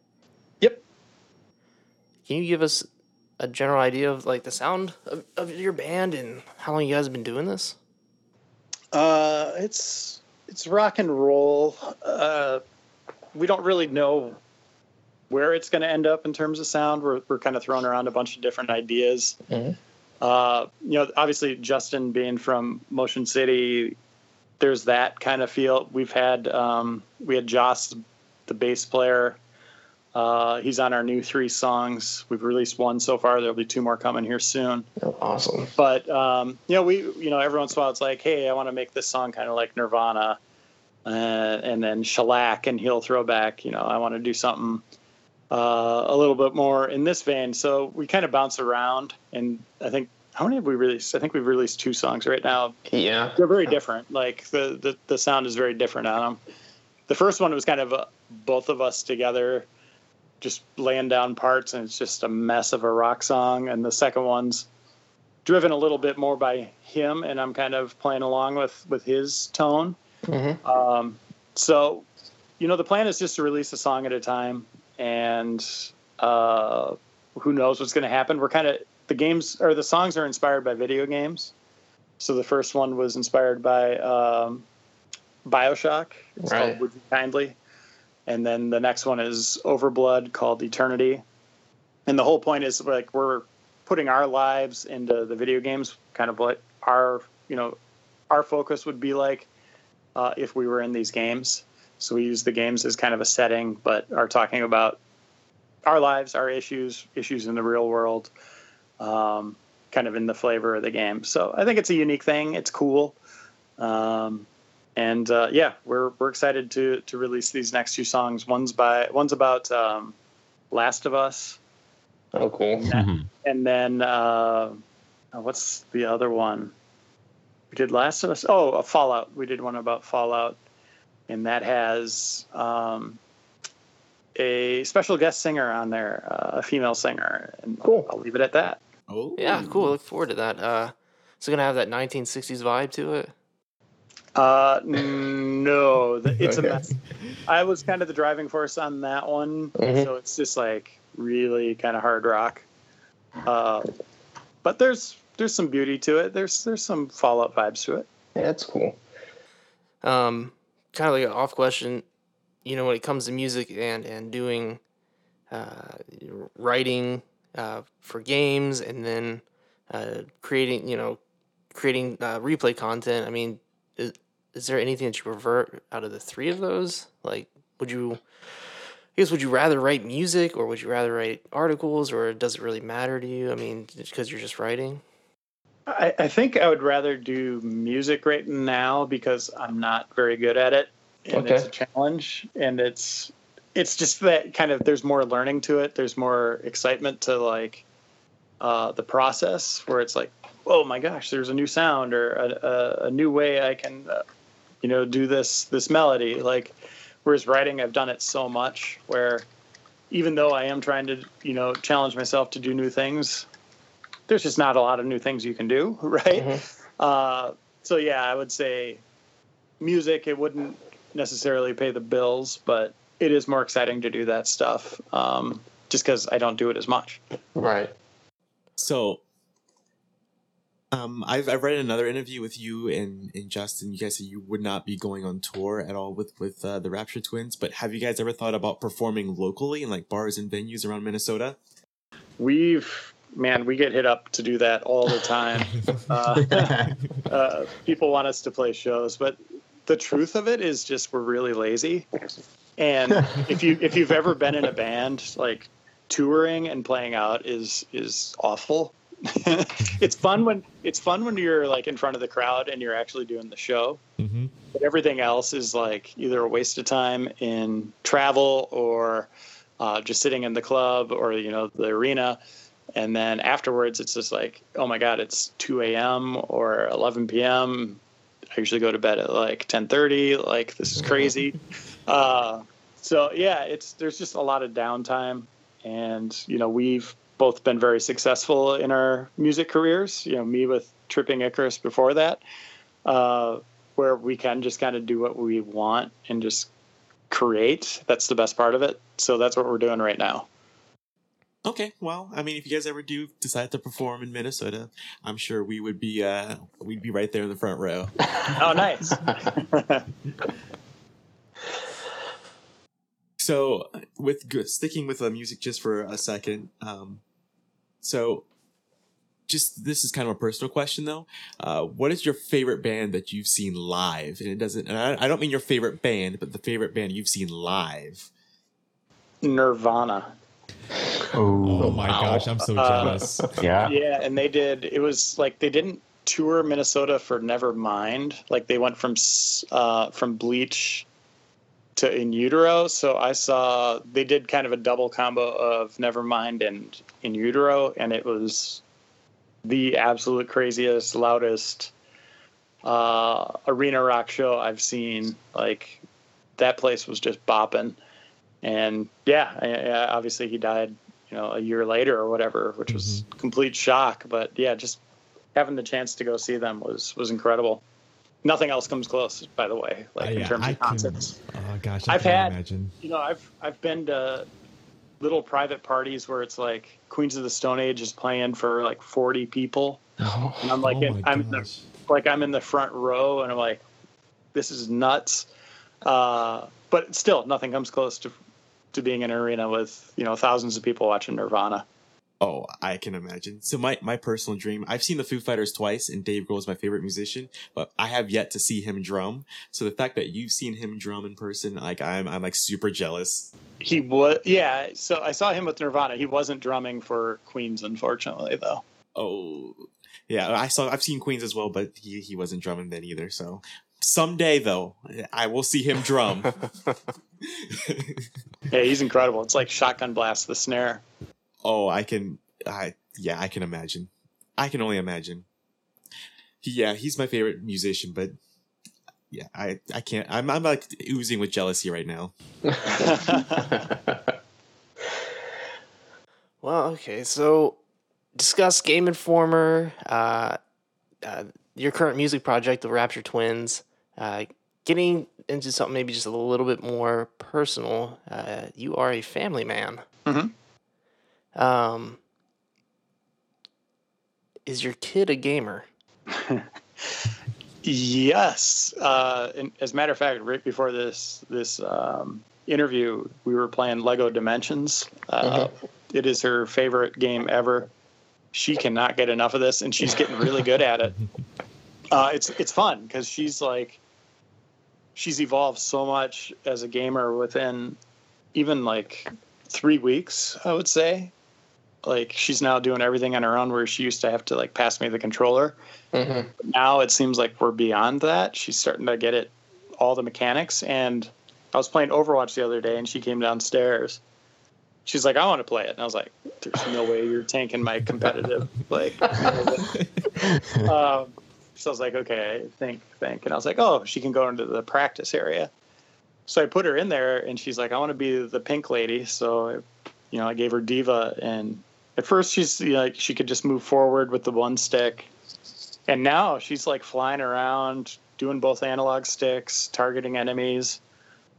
Yep. Can you give us a general idea of like the sound of, of your band and how long you guys have been doing this? Uh, it's it's rock and roll. Uh, we don't really know where it's going to end up in terms of sound. We're we're kind of throwing around a bunch of different ideas. Mhm. Uh, you know, obviously Justin being from Motion City, there's that kind of feel. We've had um, we had Joss, the bass player. Uh, he's on our new three songs. We've released one so far. There'll be two more coming here soon Awesome. but um, you know we you know every once in a while it's like hey i want to make this song kind of like nirvana uh, and then shellac and he'll throw back you know i want to do something uh, a little bit more in this vein so we kind of bounce around and i think how many have we released i think we've released two songs right now Yeah. they're very different like the the, the sound is very different on them the first one was kind of uh both of us together just laying down parts and it's just a mess of a rock song. And the second one's driven a little bit more by him and i'm kind of playing along with with his tone. Mhm. um, so you know the plan is just to release a song at a time and uh, who knows what's going to happen. We're kind of the games or the songs are inspired by video games. So the first one was inspired by um, bioshock. It's Right. called would you kindly and then the next one is overblood called eternity. And the whole point is like we're putting our lives into the video games kind of what our you know our focus would be like uh, if we were in these games. So we use the games as kind of a setting but are talking about our lives our issues issues in the real world um, kind of in the flavor of the game. So i think it's a unique thing. It's cool. Um, and uh, yeah we're, we're excited to to release these next two songs one's by one's about um, last of us Oh, cool. and then uh, oh, what's the other one? We did Last of Us. Oh, a Fallout. We did one about Fallout, and that has um, a special guest singer on there, uh, a female singer. And Cool. I'll leave it at that. Oh. Yeah, cool. Look forward to that. Uh, it's gonna have that 1960s vibe to it. Uh, no, the- it's Okay. a mess. I was kind of the driving force on that one, Mhm. so it's just like really kind of hard rock. Uh, but there's there's some beauty to it. There's there's some Fallout vibes to it. Yeah, that's cool. Um, kind of like an off question. You know, when it comes to music and and doing uh, writing uh, for games and then uh, creating, you know, creating uh, replay content. I mean, is, is there anything that you prefer out of the three of those? Like, would you, I guess, would you rather write music or would you rather write articles or does it really matter to you? I mean, because you're just writing? I, I think I would rather do music right now because I'm not very good at it, and it's a challenge. And it's it's just that kind of there's more learning to it. There's more excitement to like uh, the process where it's like, oh my gosh, there's a new sound or a, a, a new way I can, uh, you know, do this this melody. Like, whereas writing, I've done it so much where even though I am trying to, you know, challenge myself to do new things, there's just not a lot of new things you can do, right? Uh, so yeah, I would say music. It wouldn't necessarily pay the bills, but it is more exciting to do that stuff. Um, just because I don't do it as much. Right. So, um, I've I've read another interview with you and, and Justin. You guys said you would not be going on tour at all with with uh, the Rapture Twins. But have you guys ever thought about performing locally in like bars and venues around Minnesota? We've man, we get hit up to do that all the time. uh, uh, people want us to play shows, but the truth of it is just we're really lazy. And if you if you've ever been in a band, like touring and playing out is is awful. it's fun when it's fun when you're like in front of the crowd and you're actually doing the show. Mm-hmm. But everything else is like either a waste of time in travel or uh, just sitting in the club or you know the arena. And then afterwards, it's just like, oh my god, it's 2 a.m. or 11 p.m. I usually go to bed at like 10:30. Like this is crazy. Uh, so yeah, it's there's just a lot of downtime, and you know we've both been very successful in our music careers. You know, me with Tripping Icarus before that, uh, where we can just kind of do what we want and just create. That's the best part of it. So that's what we're doing right now. Okay, well, I mean, if you guys ever do decide to perform in Minnesota, I'm sure we would be uh we'd be right there in the front row. Oh, nice. So, with g- sticking with the music just for a second, um, so just this is kind of a personal question though. Uh, what is your favorite band that you've seen live? And it doesn't. And I, I don't mean your favorite band, but the favorite band you've seen live. Nirvana. Oh my gosh, I'm so Uh, jealous. Yeah. Yeah, and they did. It was like they didn't tour Minnesota for Nevermind. Like they went from uh, from Bleach to In Utero. So I saw they did kind of a double combo of Nevermind and In Utero, and it was the absolute craziest, loudest uh, arena rock show I've seen. Like that place was just bopping. And yeah, I, I, obviously he died, you know, a year later or whatever, which was complete shock. But yeah, just having the chance to go see them was was incredible. Nothing else comes close, by the way, like Uh, in yeah, terms I of concerts. oh gosh, I I've can had- imagine. You know, I've I've been to little private parties where it's like Queens of the Stone Age is playing for like forty people, and I'm like, oh in, I'm in the like I'm in the front row, and I'm like, this is nuts. Uh, but still, nothing comes close to to being in an arena with you know thousands of people watching Nirvana. Oh, I can imagine. So my my personal dream, I've seen the Foo Fighters twice, and Dave Grohl is my favorite musician, but I have yet to see him drum. So the fact that you've seen him drum in person, like I'm I'm like super jealous. He was, yeah. So I saw him with Nirvana. He wasn't drumming for Queens, unfortunately, though. Oh, yeah. I saw. I've seen Queens as well, but he he wasn't drumming then either. So someday, though, I will see him drum. Yeah, he's incredible. It's like shotgun blast the snare. Oh, I can. I yeah, I can imagine. I can only imagine. He, yeah, he's my favorite musician, but yeah, I I can't. I'm I'm like oozing with jealousy right now. Well, okay, so discuss Game Informer, uh, uh, your current music project, the Rapture Twins. Uh, getting into something maybe just a little bit more personal. Uh, you are a family man. Mhm. Um, is your kid a gamer? Yes. Uh, and as a matter of fact, right before this this um, interview, we were playing Lego Dimensions. Uh, it is her favorite game ever. She cannot get enough of this, and she's getting really good at it. Uh, it's it's fun because she's like she's evolved so much as a gamer within even like three weeks. I would say, like she's now doing everything on her own, where she used to have to like pass me the controller. Mhm. Now it seems like we're beyond that. She's starting to get it all the mechanics and I was playing Overwatch the other day and she came downstairs. She's like, I want to play it. And I was like, There's no way you're tanking my competitive. Like, um, so I was like, Okay, think, think. And I was like, Oh, she can go into the practice area. So I put her in there and she's like, I want to be the pink lady. So, I, you know, I gave her D.Va. And at first she's you know, like, she could just move forward with the one stick. And now she's like flying around, doing both analog sticks, targeting enemies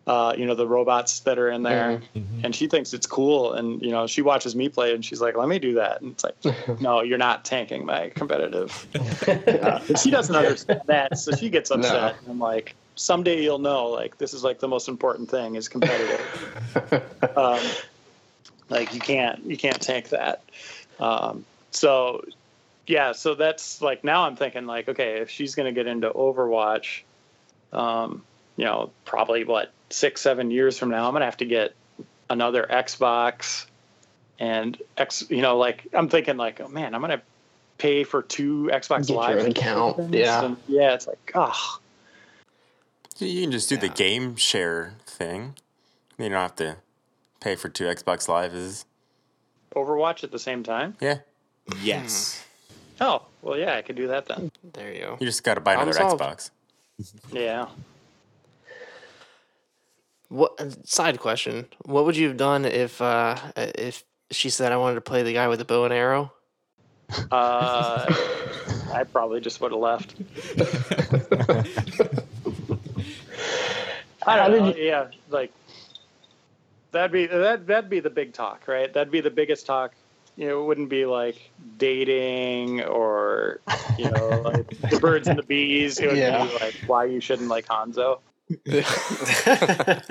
uh, you know, the robots that are in there. And she thinks it's cool. And, you know, she watches me play and she's like, let me do that. And it's like, no, you're not tanking my competitive. Uh, she doesn't understand that. So she gets upset. And I'm like, someday you'll know, like, this is like the most important thing is competitive. um, like you can't, you can't tank that. Um, so yeah, so that's like, now I'm thinking like, okay, if she's going to get into Overwatch, um, you know, probably what six, seven years from now, I'm gonna have to get another Xbox and X. You know, like I'm thinking like, oh man, I'm gonna pay for two Xbox Get Live own account, yeah. and yeah. It's like, oh, So you can just do the game share thing. You don't have to pay for two Xbox Lives. Overwatch at the same time. Yeah, Yes. Oh, well, yeah, I could do that then. There you go. you just got to buy another Problem solved. Xbox. Yeah. What side question? What would you have done if uh if she said I wanted to play the guy with the bow and arrow? Uh, I probably just would have left. I How don't did know. Yeah, like that'd be that that'd be the big talk, right? That'd be the biggest talk. You know, it wouldn't be like dating or you know like the birds and the bees. It would Yeah. be like why you shouldn't like Hanzo.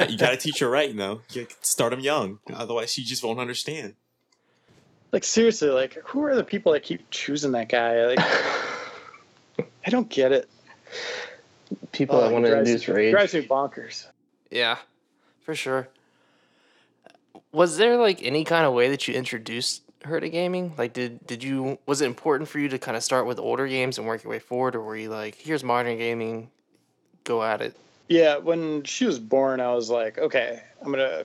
you got to teach her right, you know. You start them young, otherwise she just won't understand. Like seriously, like who are the people that keep choosing that guy? Like I don't get it. People Oh, that want to drives- induce rage. drives me bonkers. Yeah, for sure. Was there like any kind of way that you introduced her to gaming? Like, did did you was it important for you to kind of start with older games and work your way forward, or were you like, here's modern gaming, go at it? Yeah, when she was born, I was like, okay, I'm gonna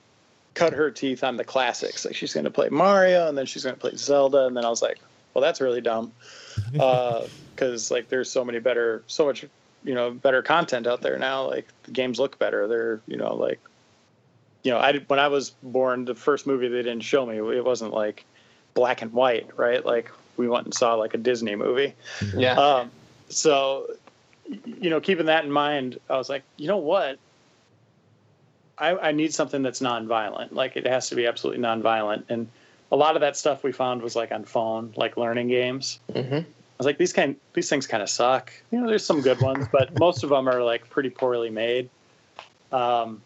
cut her teeth on the classics. Like she's gonna play Mario, and then she's gonna play Zelda, and then I was like, well, that's really dumb, uh, because like there's so many better, so much, you know, better content out there now. Like the games look better. They're, you know, like, you know, I when I was born, the first movie they didn't show me, it wasn't like black and white, right? Like we went and saw like a Disney movie. Yeah. Um, so, you know, keeping that in mind, I was like, you know what? I, I need something that's nonviolent. Like it has to be absolutely nonviolent. And a lot of that stuff we found was like on phone, like learning games. hmm I was like, these kind, these things kind of suck. You know, there's some good ones, but most of them are like pretty poorly made. Um,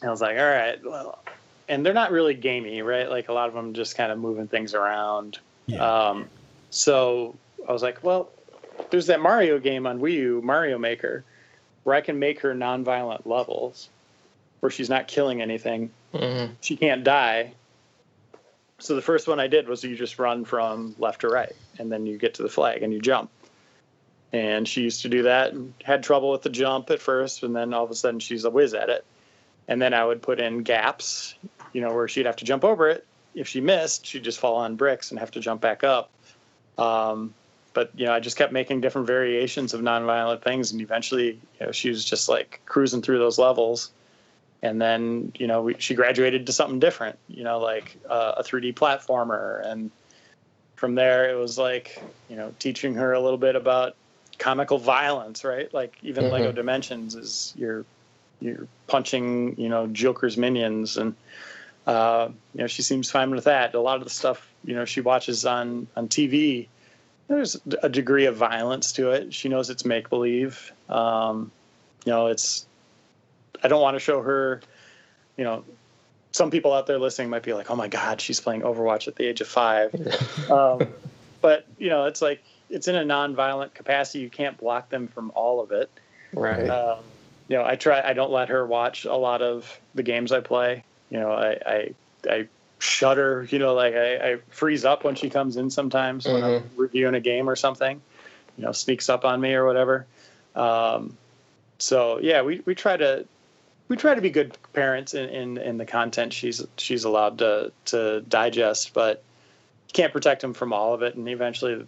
and I was like, all right, well, and they're not really gamey, right? Like a lot of them just kind of moving things around. Um, so I was like, well, there's that Mario game on Wii U, Mario Maker, where I can make her nonviolent levels, where she's not killing anything. hmm She can't die. So the first one I did was you just run from left to right, and then you get to the flag and you jump. And she used to do that and had trouble with the jump at first, and then all of a sudden she's a whiz at it. And then I would put in gaps, you know, where she'd have to jump over it. If she missed, she'd just fall on bricks and have to jump back up. Um, but you know, I just kept making different variations of nonviolent things, and eventually, you know, she was just like cruising through those levels. And then, you know, we, she graduated to something different, you know, like uh, a 3D platformer. And from there, it was like, you know, teaching her a little bit about comical violence, right? Like even Mhm. Lego Dimensions is you're you're punching, you know, Joker's minions, and uh, you know she seems fine with that. A lot of the stuff, you know, she watches on on TV, there's a degree of violence to it. She knows it's make believe. Um, you know, it's. I don't want to show her you know, some people out there listening might be like, "Oh my God, she's playing Overwatch at the age of five. um, but you know, it's like it's in a non-violent capacity. You can't block them from all of it. Right. Um, you know, I try. I don't let her watch a lot of the games I play. You know, I I, I shudder. You know, like I, I freeze up when she comes in sometimes when I'm reviewing a game or something. You know, sneaks up on me or whatever. Um, so yeah, we, we try to we try to be good parents in, in, in the content she's she's allowed to to digest, but you can't protect them from all of it. And eventually,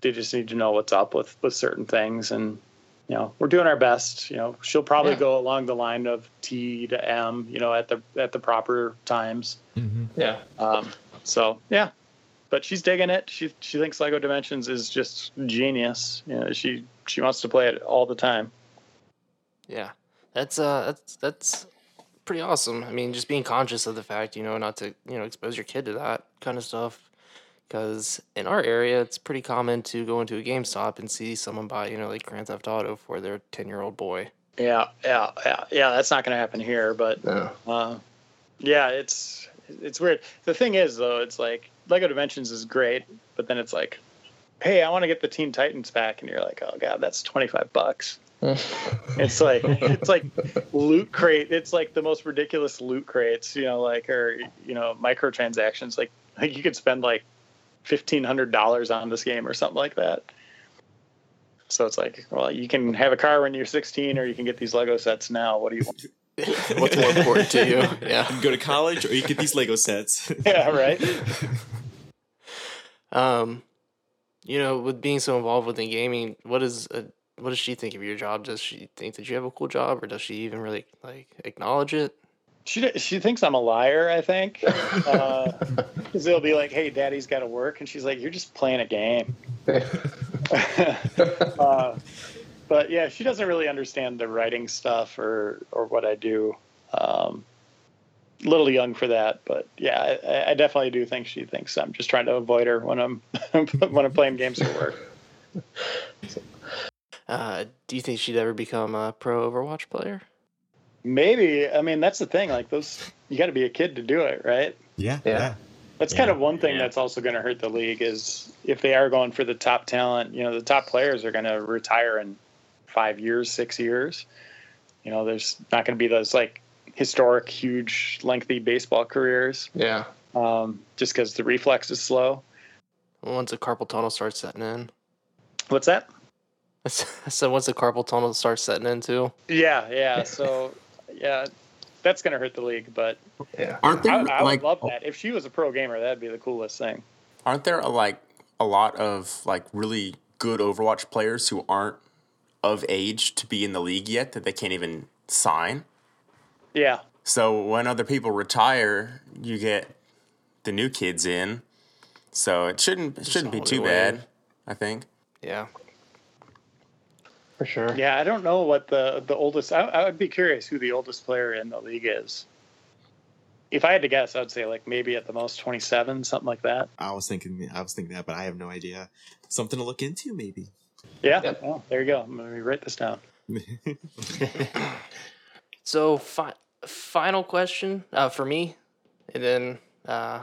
they just need to know what's up with with certain things. And you know, we're doing our best. You know, she'll probably Yeah. go along the line of T to M. You know, at the at the proper times. Yeah. Um, so yeah, but she's digging it. She she thinks Lego Dimensions is just genius. You know, she she wants to play it all the time. Yeah, that's uh, that's that's pretty awesome. I mean, just being conscious of the fact, you know, not to you know expose your kid to that kind of stuff. Because in our area, it's pretty common to go into a GameStop and see someone buy, you know, like Grand Theft Auto for their ten-year-old boy. Yeah, yeah, yeah, yeah. That's not going to happen here, but No. uh, yeah, it's it's weird. The thing is, though, it's like Lego Dimensions is great, but then it's like, hey, I want to get the Teen Titans back, and you're like, oh god, that's twenty five bucks. It's like it's like loot crate. It's like the most ridiculous loot crates, you know, like or you know microtransactions. Like like you could spend like fifteen hundred dollars on this game or something like that. So it's like, well, you can have a car when you're 16, or you can get these Lego sets now. What do you want? What's more important to you? Yeah. You can go to college or you get these Lego sets. Yeah, right. Um, you know, with being so involved within gaming, what is uh what does she think of your job? Does she think that you have a cool job, or does she even really like acknowledge it? She she thinks I'm a liar. I think because they'll be like, "Hey, Daddy's got to work," and she's like, "You're just playing a game." uh, but yeah, she doesn't really understand the writing stuff or or what I do. Um, a little young for that, but yeah, I, I definitely do think she thinks I'm just trying to avoid her when I'm when I'm playing games for work. Uh, do you think she'd ever become a pro Overwatch player? Maybe I mean that's the thing. Like those, you got to be a kid to do it, right? Yeah, Yeah. yeah. That's Yeah. kind of one thing Yeah. that's also going to hurt the league is if they are going for the top talent. You know, the top players are going to retire in five years, six years. You know, there's not going to be those like historic, huge, lengthy baseball careers Yeah. um, just because the reflex is slow. Once the carpal tunnel starts setting in, What's that? so once the carpal tunnel starts setting in too. Yeah, yeah. So, yeah, that's going to hurt the league. But Yeah. Aren't there I, I like would love oh that. If she was a pro gamer, that'd be the coolest thing. aren't there a, like a lot of like really good Overwatch players who aren't of age to be in the league yet that they can't even sign? Yeah, So when other people retire, you get the new kids in. So it shouldn't it shouldn't be too way. bad, I think. Yeah. For sure. yeah. I don't know what the the oldest. I, I would be curious who the oldest player in the league is. If I had to guess, I'd say like maybe at the most twenty seven, something like that. I was thinking, I was thinking that, but I have no idea. Something to look into, maybe. Yeah. Yep. Oh, there you go. Let me write this down. So fi- final question uh, for me, and then uh,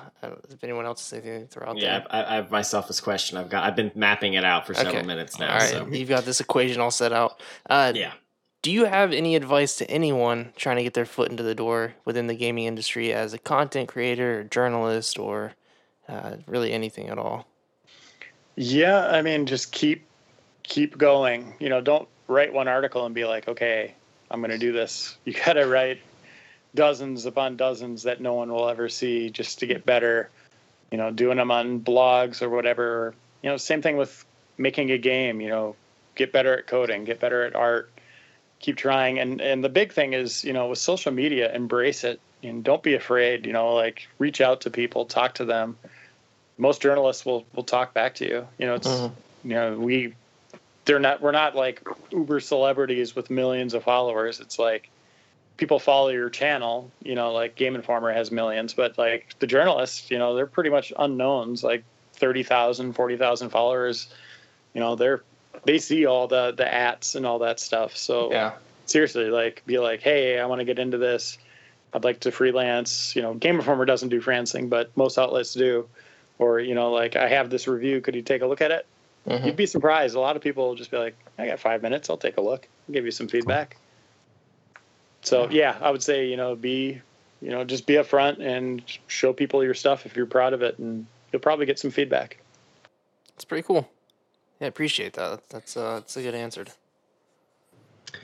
if anyone else has anything to throw out Yeah, there. I, I have myself this question. I've got. I've been mapping it out for several minutes now. All right, So you've got this equation all set out. Uh, yeah. Do you have any advice to anyone trying to get their foot into the door within the gaming industry as a content creator, or journalist, or uh, really anything at all? Yeah, I mean, just keep keep going. You know, don't write one article and be like, okay, I'm going to do this. You got to write dozens upon dozens that no one will ever see just to get better. You know, doing them on blogs or whatever. You know, same thing with making a game. You know, get better at coding, get better at art. Keep trying, and and the big thing is, you know, with social media, embrace it and don't be afraid. You know, like reach out to people, talk to them most journalists will will talk back to you. You know, it's Mhm. you know we they're not we're not like uber celebrities with millions of followers. It's like people follow your channel. You know, like Game Informer has millions, but like the journalists, you know, they're pretty much unknowns. Like 30,000, 40,000 followers. You know, they're they see all the the ats and all that stuff. So Yeah. seriously, like be like, hey, I want to get into this. I'd like to freelance. You know, Game Informer doesn't do freelancing, but most outlets do. Or you know, like I have this review. Could you take a look at it? Mhm. You'd be surprised. A lot of people will just be like, "I got five minutes. I'll take a look. I'll give you some feedback." So yeah, I would say you know be you know just be upfront and show people your stuff if you're proud of it, and you'll probably get some feedback. It's pretty cool. Yeah, I appreciate that. That's uh, that's a good answer.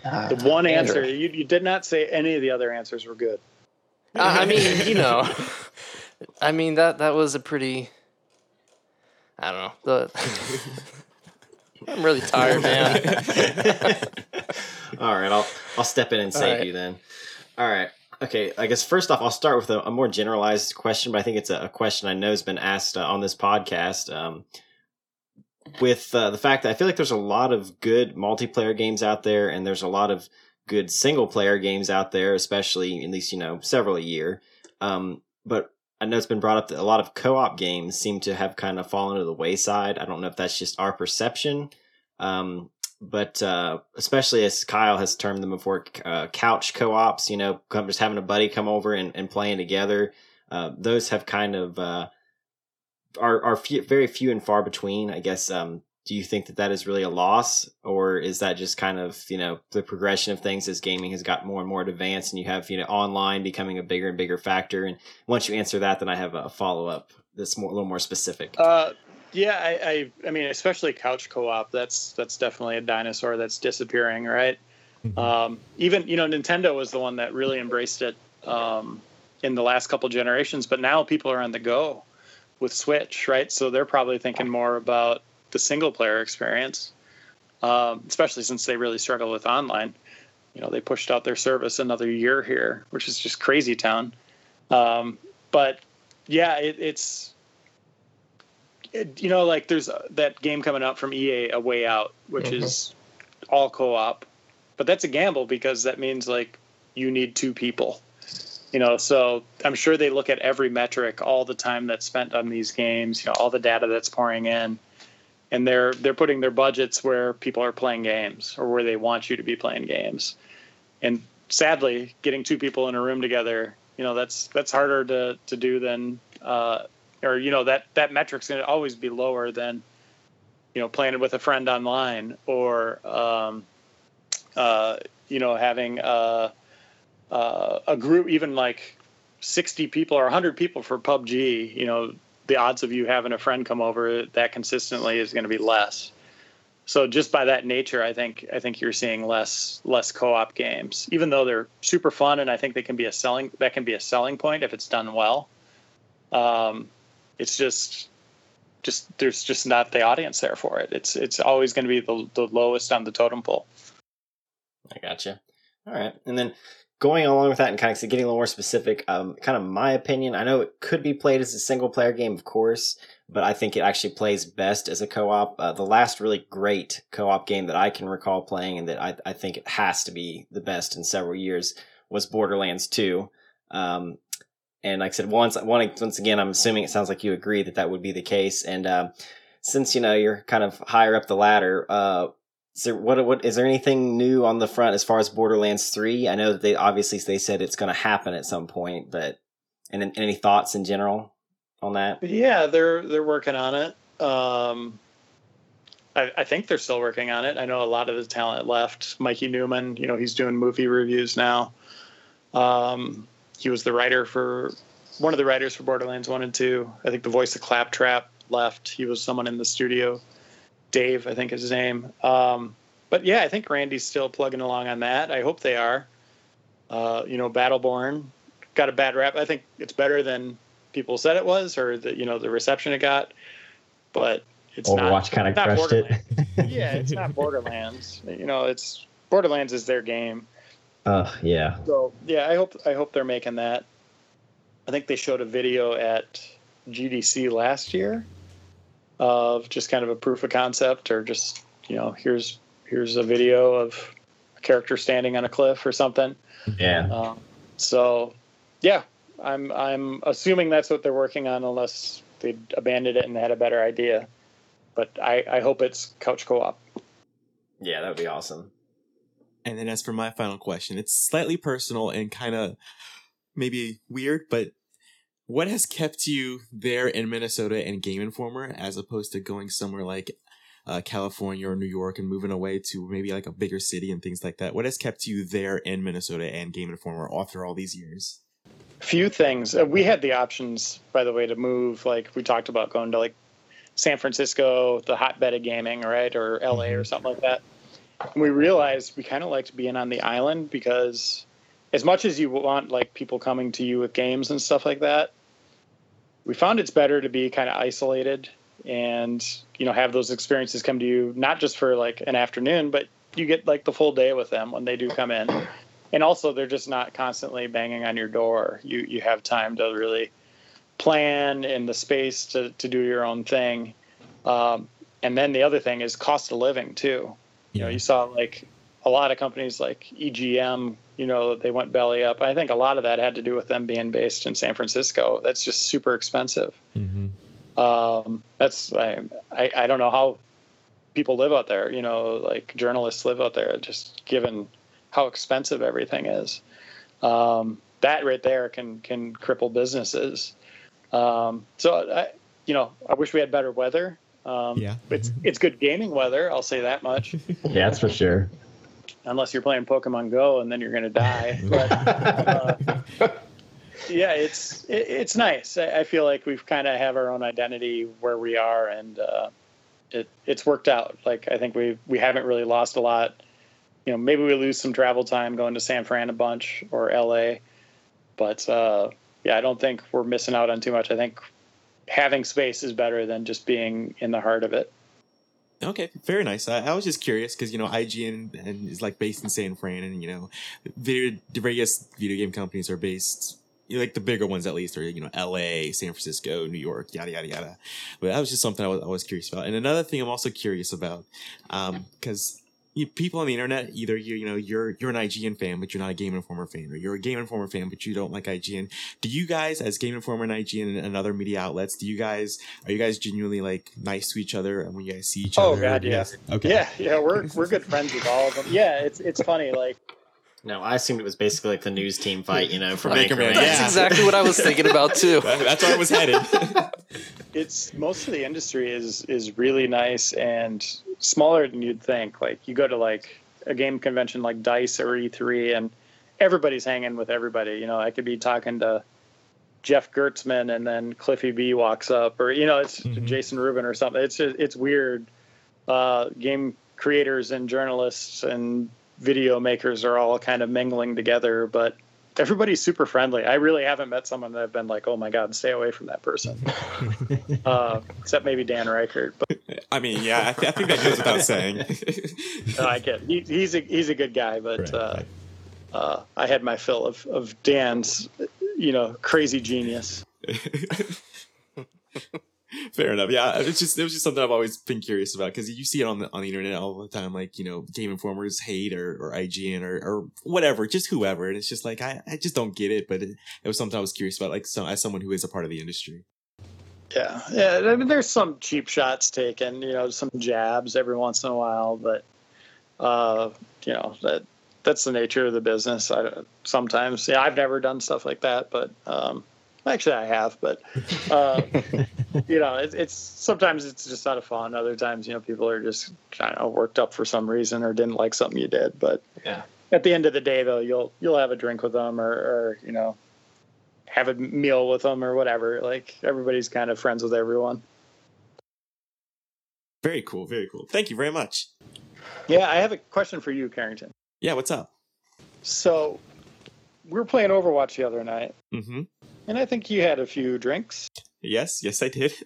The one answer you, you did not say any of the other answers were good. Uh, I mean, you know, I mean that that was a pretty. I don't know. The, I'm really tired, man. All right, I'll I'll step in and save right. you then. All right. Okay, I guess first off, I'll start with a, a more generalized question, but I think it's a, a question I know has been asked uh, on this podcast. Um, with uh, the fact that I feel like there's a lot of good multiplayer games out there, and there's a lot of good single player games out there, especially at least you know several a year. Um, but I know it's been brought up that a lot of co-op games seem to have kind of fallen to the wayside. I don't know if that's just our perception, um, but uh, especially as Kyle has termed them before, uh, couch co-ops. You know, just having a buddy come over and, and playing together. Uh, those have kind of uh, are are few, very few and far between. I guess. Um, do you think that that is really a loss, or is that just kind of you know the progression of things as gaming has got more and more advanced, and you have you know online becoming a bigger and bigger factor? And once you answer that, then I have a follow up that's more a little more specific. Yeah, I, I, I mean, especially couch co-op. That's that's definitely a dinosaur that's disappearing, right? Um, even you know, Nintendo was the one that really embraced it um, in the last couple generations, but now people are on the go with Switch, right? So they're probably thinking more about the single player experience, um, especially since they really struggle with online. You know, they pushed out their service another year here, which is just crazy town. Um, but yeah, it, it's it, you know, like there's uh, that game coming out from EA, A Way Out, which Mhm. is all co-op, but that's a gamble because that means like you need two people. You know, so I'm sure they look at every metric, all the time that's spent on these games, you know, all the data that's pouring in, and they're they're putting their budgets where people are playing games or where they want you to be playing games. And sadly, getting two people in a room together, you know, that's that's harder to to do than uh, or you know that that metric's going to always be lower than you know playing it with a friend online or um, uh, you know having a, uh, a group even like 60 people or 100 people for PUBG you know the odds of you having a friend come over that consistently is going to be less. So just by that nature I think I think you're seeing less less co-op games. Even though they're super fun and I think they can be a selling that can be a selling point if it's done well. Um, it's just just there's just not the audience there for it. It's it's always going to be the the lowest on the totem pole. I gotcha. All right, and then going along with that and kind of getting a little more specific, um, kind of my opinion. I know it could be played as a single player game, of course, but I think it actually plays best as a co-op. Uh, the last really great co-op game that I can recall playing, and that I, I think it has to be the best in several years, was Borderlands Two. Um, and like I said, once, once again, I'm assuming it sounds like you agree that that would be the case. And uh, since you know you're kind of higher up the ladder, uh, is there what what is there anything new on the front as far as Borderlands Three? I know that they obviously they said it's going to happen at some point, but and, and any thoughts in general on that? Yeah, they're they're working on it. Um, I, I think they're still working on it. I know a lot of the talent left. Mikey Neumann, you know, he's doing movie reviews now. Um, he was the writer for one of the writers for Borderlands One and Two. I think the voice of Claptrap left. He was someone in the studio. Dave, I think is his name. Um, but yeah, I think Randy's still plugging along on that. I hope they are. Uh, you know, Battleborn got a bad rap. I think it's better than people said it was, or the you know the reception it got. But it's not. Overwatch kind of crushed it. Yeah, it's not Borderlands. You know, it's Borderlands is their game. Uh, yeah. So yeah, I hope I hope they're making that. I think they showed a video at GDC last year of just kind of a proof of concept, or just you know, here's here's a video of a character standing on a cliff or something. Yeah. Um, so yeah, I'm I'm assuming that's what they're working on, unless they abandoned it and had a better idea. But I, I hope it's couch co-op. Yeah, that would be awesome. And then as for my final question, it's slightly personal and kind of maybe weird, but what has kept you there in Minnesota and Game Informer as opposed to going somewhere like uh, California or New York and moving away to maybe like a bigger city and things like that? What has kept you there in Minnesota and Game Informer after all these years? Few things. Uh, we had the options, by the way, to move. Like we talked about going to like San Francisco, the hotbed of gaming, right, or LA or something like that. And we realized we kind of liked being on the island because, as much as you want like people coming to you with games and stuff like that, we found it's better to be kind of isolated and you know have those experiences come to you not just for like an afternoon, but you get like the full day with them when they do come in. And also, they're just not constantly banging on your door. You you have time to really plan and the space to, to do your own thing. Um, and then the other thing is cost of living too. You know, you saw like a lot of companies like EGM, you know, they went belly up. I think a lot of that had to do with them being based in San Francisco. That's just super expensive. Mm-hmm. Um, that's I, I I don't know how people live out there. You know, like journalists live out there, just given how expensive everything is. Um, that right there can can cripple businesses. Um, so I, you know, I wish we had better weather. Um, Yeah. it's it's good gaming weather. I'll say that much. Yeah, that's for sure. Unless you're playing Pokemon Go, and then you're going to die. But, uh, yeah, it's it, it's nice. I, I feel like we've kind of have our own identity where we are, and uh, it it's worked out. Like I think we we haven't really lost a lot. You know, maybe we lose some travel time going to San Fran a bunch or LA, but uh, yeah, I don't think we're missing out on too much. I think having space is better than just being in the heart of it. Okay, very nice. I, I was just curious because you know IGN and is like based in San Fran, and you know, the various video game companies are based. You know, like the bigger ones, at least, are you know L.A., San Francisco, New York, yada yada yada. But that was just something I was, I was curious about. And another thing I'm also curious about, um, because you, people on the internet, either you you know you're you're an IGN fan, but you're not a Game Informer fan, or you're a Game Informer fan, but you don't like IGN. Do you guys, as Game Informer and IGN and other media outlets, do you guys are you guys genuinely like nice to each other and when you guys see each Oh other? Oh God, yeah, okay. yeah, yeah. We're we're good friends with all of them. Yeah, it's it's funny. Like No, I assumed it was basically like the news team fight, you know, for Maker Man, Man. That's Yeah. exactly what I was thinking about too. That's where I was headed. it's most of the industry is is really nice and smaller than you'd think. Like you go to like a game convention like Dice or E3, and everybody's hanging with everybody. You know, I could be talking to Jeff Gerstmann, and then Cliffy B walks up, or you know, it's Mhm. Jason Rubin or something. It's just, it's weird. Uh, game creators and journalists and video makers are all kind of mingling together, but everybody's super friendly. I really haven't met someone that I've been like, oh my god, stay away from that person. uh, except maybe Dan Ryckert, but I mean, yeah, I, th- I think that goes without saying. no, I get he, he's a he's a good guy, but Right, uh, right. uh, I had my fill of of Dan's, you know, crazy genius. Fair enough. Yeah, it's just it was just something I've always been curious about because you see it on the on the internet all the time, like you know, Game Informers hate or, or IGN or, or whatever, just whoever, and it's just like I, I just don't get it. But it, it was something I was curious about, like as someone who is a part of the industry. Yeah, yeah. I mean, there's some cheap shots taken, you know, some jabs every once in a while, but uh, you know that that's the nature of the business. I sometimes, yeah, I've never done stuff like that, but um, actually I have, but uh, you know, it, it's sometimes it's just out of fun. Other times, you know, people are just kind of worked up for some reason or didn't like something you did. But Yeah. at the end of the day, though, you'll you'll have a drink with them or, or you know have a meal with them or whatever. Like everybody's kind of friends with everyone. Very cool, very cool. Thank you very much. Yeah, I have a question for you, Carrington. Yeah, what's up? So we were playing Overwatch the other night, Mm-hmm. And I think you had a few drinks. Yes, yes, I did.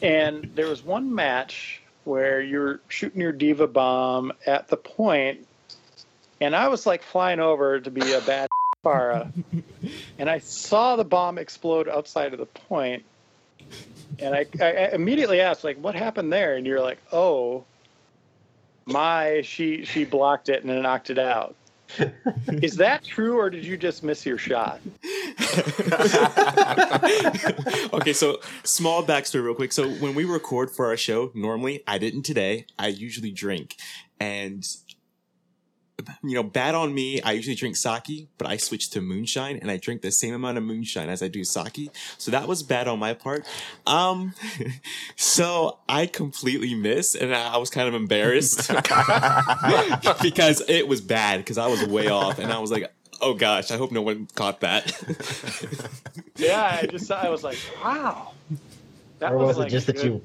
And there was one match where you're shooting your D.Va bomb at the point, and I was like flying over to be a bad Pharah, and I saw the bomb explode outside of the point, and I, I immediately asked like, "What happened there?" And you're like, "Oh, my, she she blocked it and then knocked it out." Is that true, or did you just miss your shot? okay, so small backstory, real quick. So when we record for our show, normally I didn't today. I usually drink, and you know, bad on me. I usually drink sake, but I switched to moonshine and I drink the same amount of moonshine as I do sake. So that was bad on my part. Um, so I completely missed and I was kind of embarrassed because it was bad because I was way off and I was like, oh gosh, I hope no one caught that. Yeah, I just I was like, wow. That Or was it like just a that you-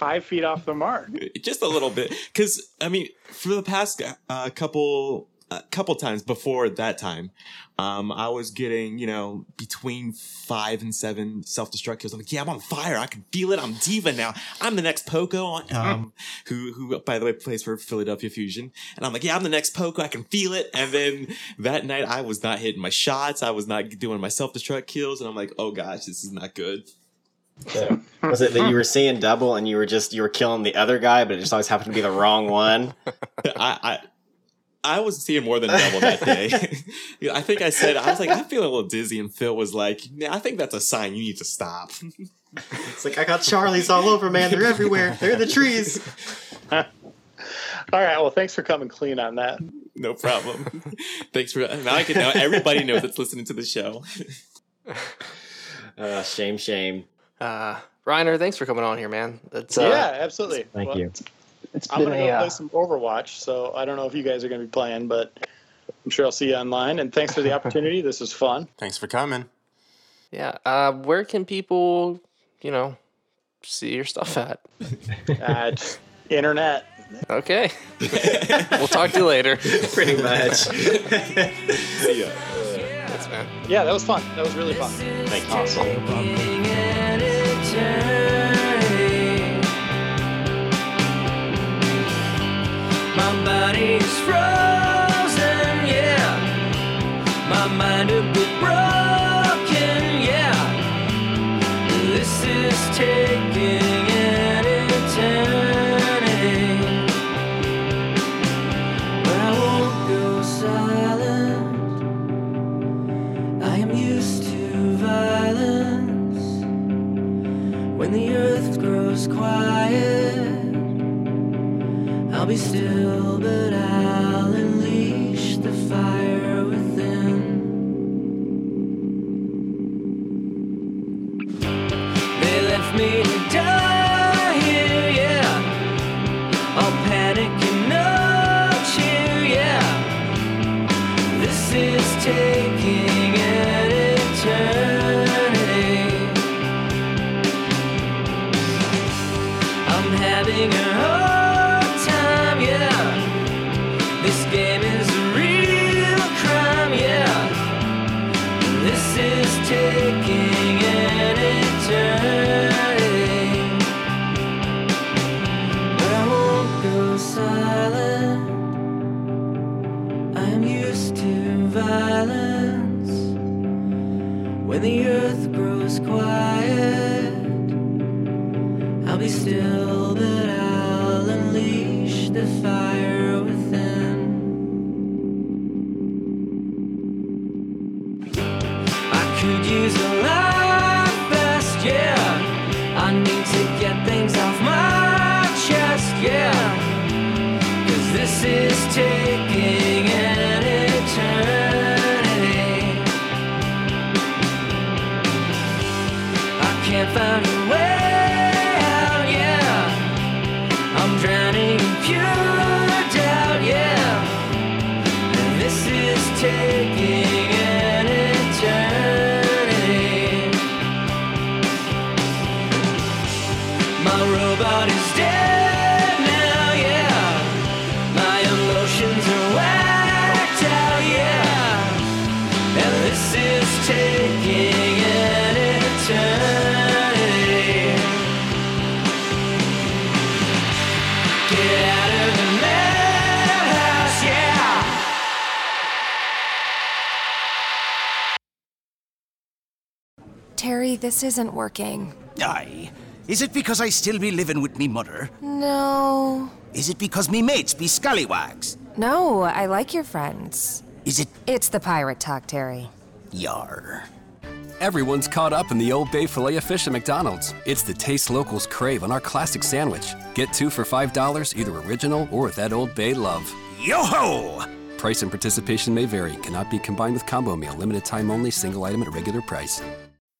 five feet off the mark? just a little bit. Because i mean for the past uh, couple a couple times before that time um i was getting you know between five and seven self-destruct kills. I'm like yeah i'm on fire. I can feel it. I'm D.Va now. I'm the next Poko um who who by the way plays for philadelphia fusion. And i'm like yeah i'm the next Poko. I can feel it. And then that night i was not hitting my shots. I was not doing my self-destruct kills. And i'm like oh gosh this is not good So, was it that you were seeing double and you were just you were killing the other guy, but it just always happened to be the wrong one? I, I I was seeing more than double that day. I think I said I was like I'm feeling a little dizzy, and Phil was like, "Yeah, I think that's a sign you need to stop." It's like I got Charlie's all over, man. They're everywhere. They're in the trees. All right, well, thanks for coming clean on that. no problem. Thanks for now. I can now everybody knows that's listening to the show. Uh, shame, shame. Uh, Reiner, thanks for coming on here, man. It's, uh, yeah, absolutely. Thank Well, you. It's I'm gonna go uh, play some Overwatch, so I don't know if you guys are gonna be playing, but I'm sure I'll see you online. And thanks for the opportunity. This is fun. Thanks for coming. Yeah. Uh, where can people, you know, see your stuff at? Uh, internet. Okay. we'll talk to you later. Pretty much. See ya. Thanks, man. Yeah, that was fun. That was really fun. Thank you. My body's frozen, yeah. My mind a bit broken, yeah. This is taking I'll be still, but I'll unleash the fire I'll be still, but I'll unleash the fire this isn't working. Aye. Is it because I still be living with me mother? No. Is it because me mates be scallywags? No, I like your friends. Is it It's the pirate talk, Terry. yar? Everyone's caught up in the Old Bay filet of fish at McDonald's. It's the taste locals crave on our classic sandwich. Get two for $5, either original or with that Old Bay love. Yo ho! Price and participation may vary, cannot be combined with combo meal, limited time only, single item at regular price.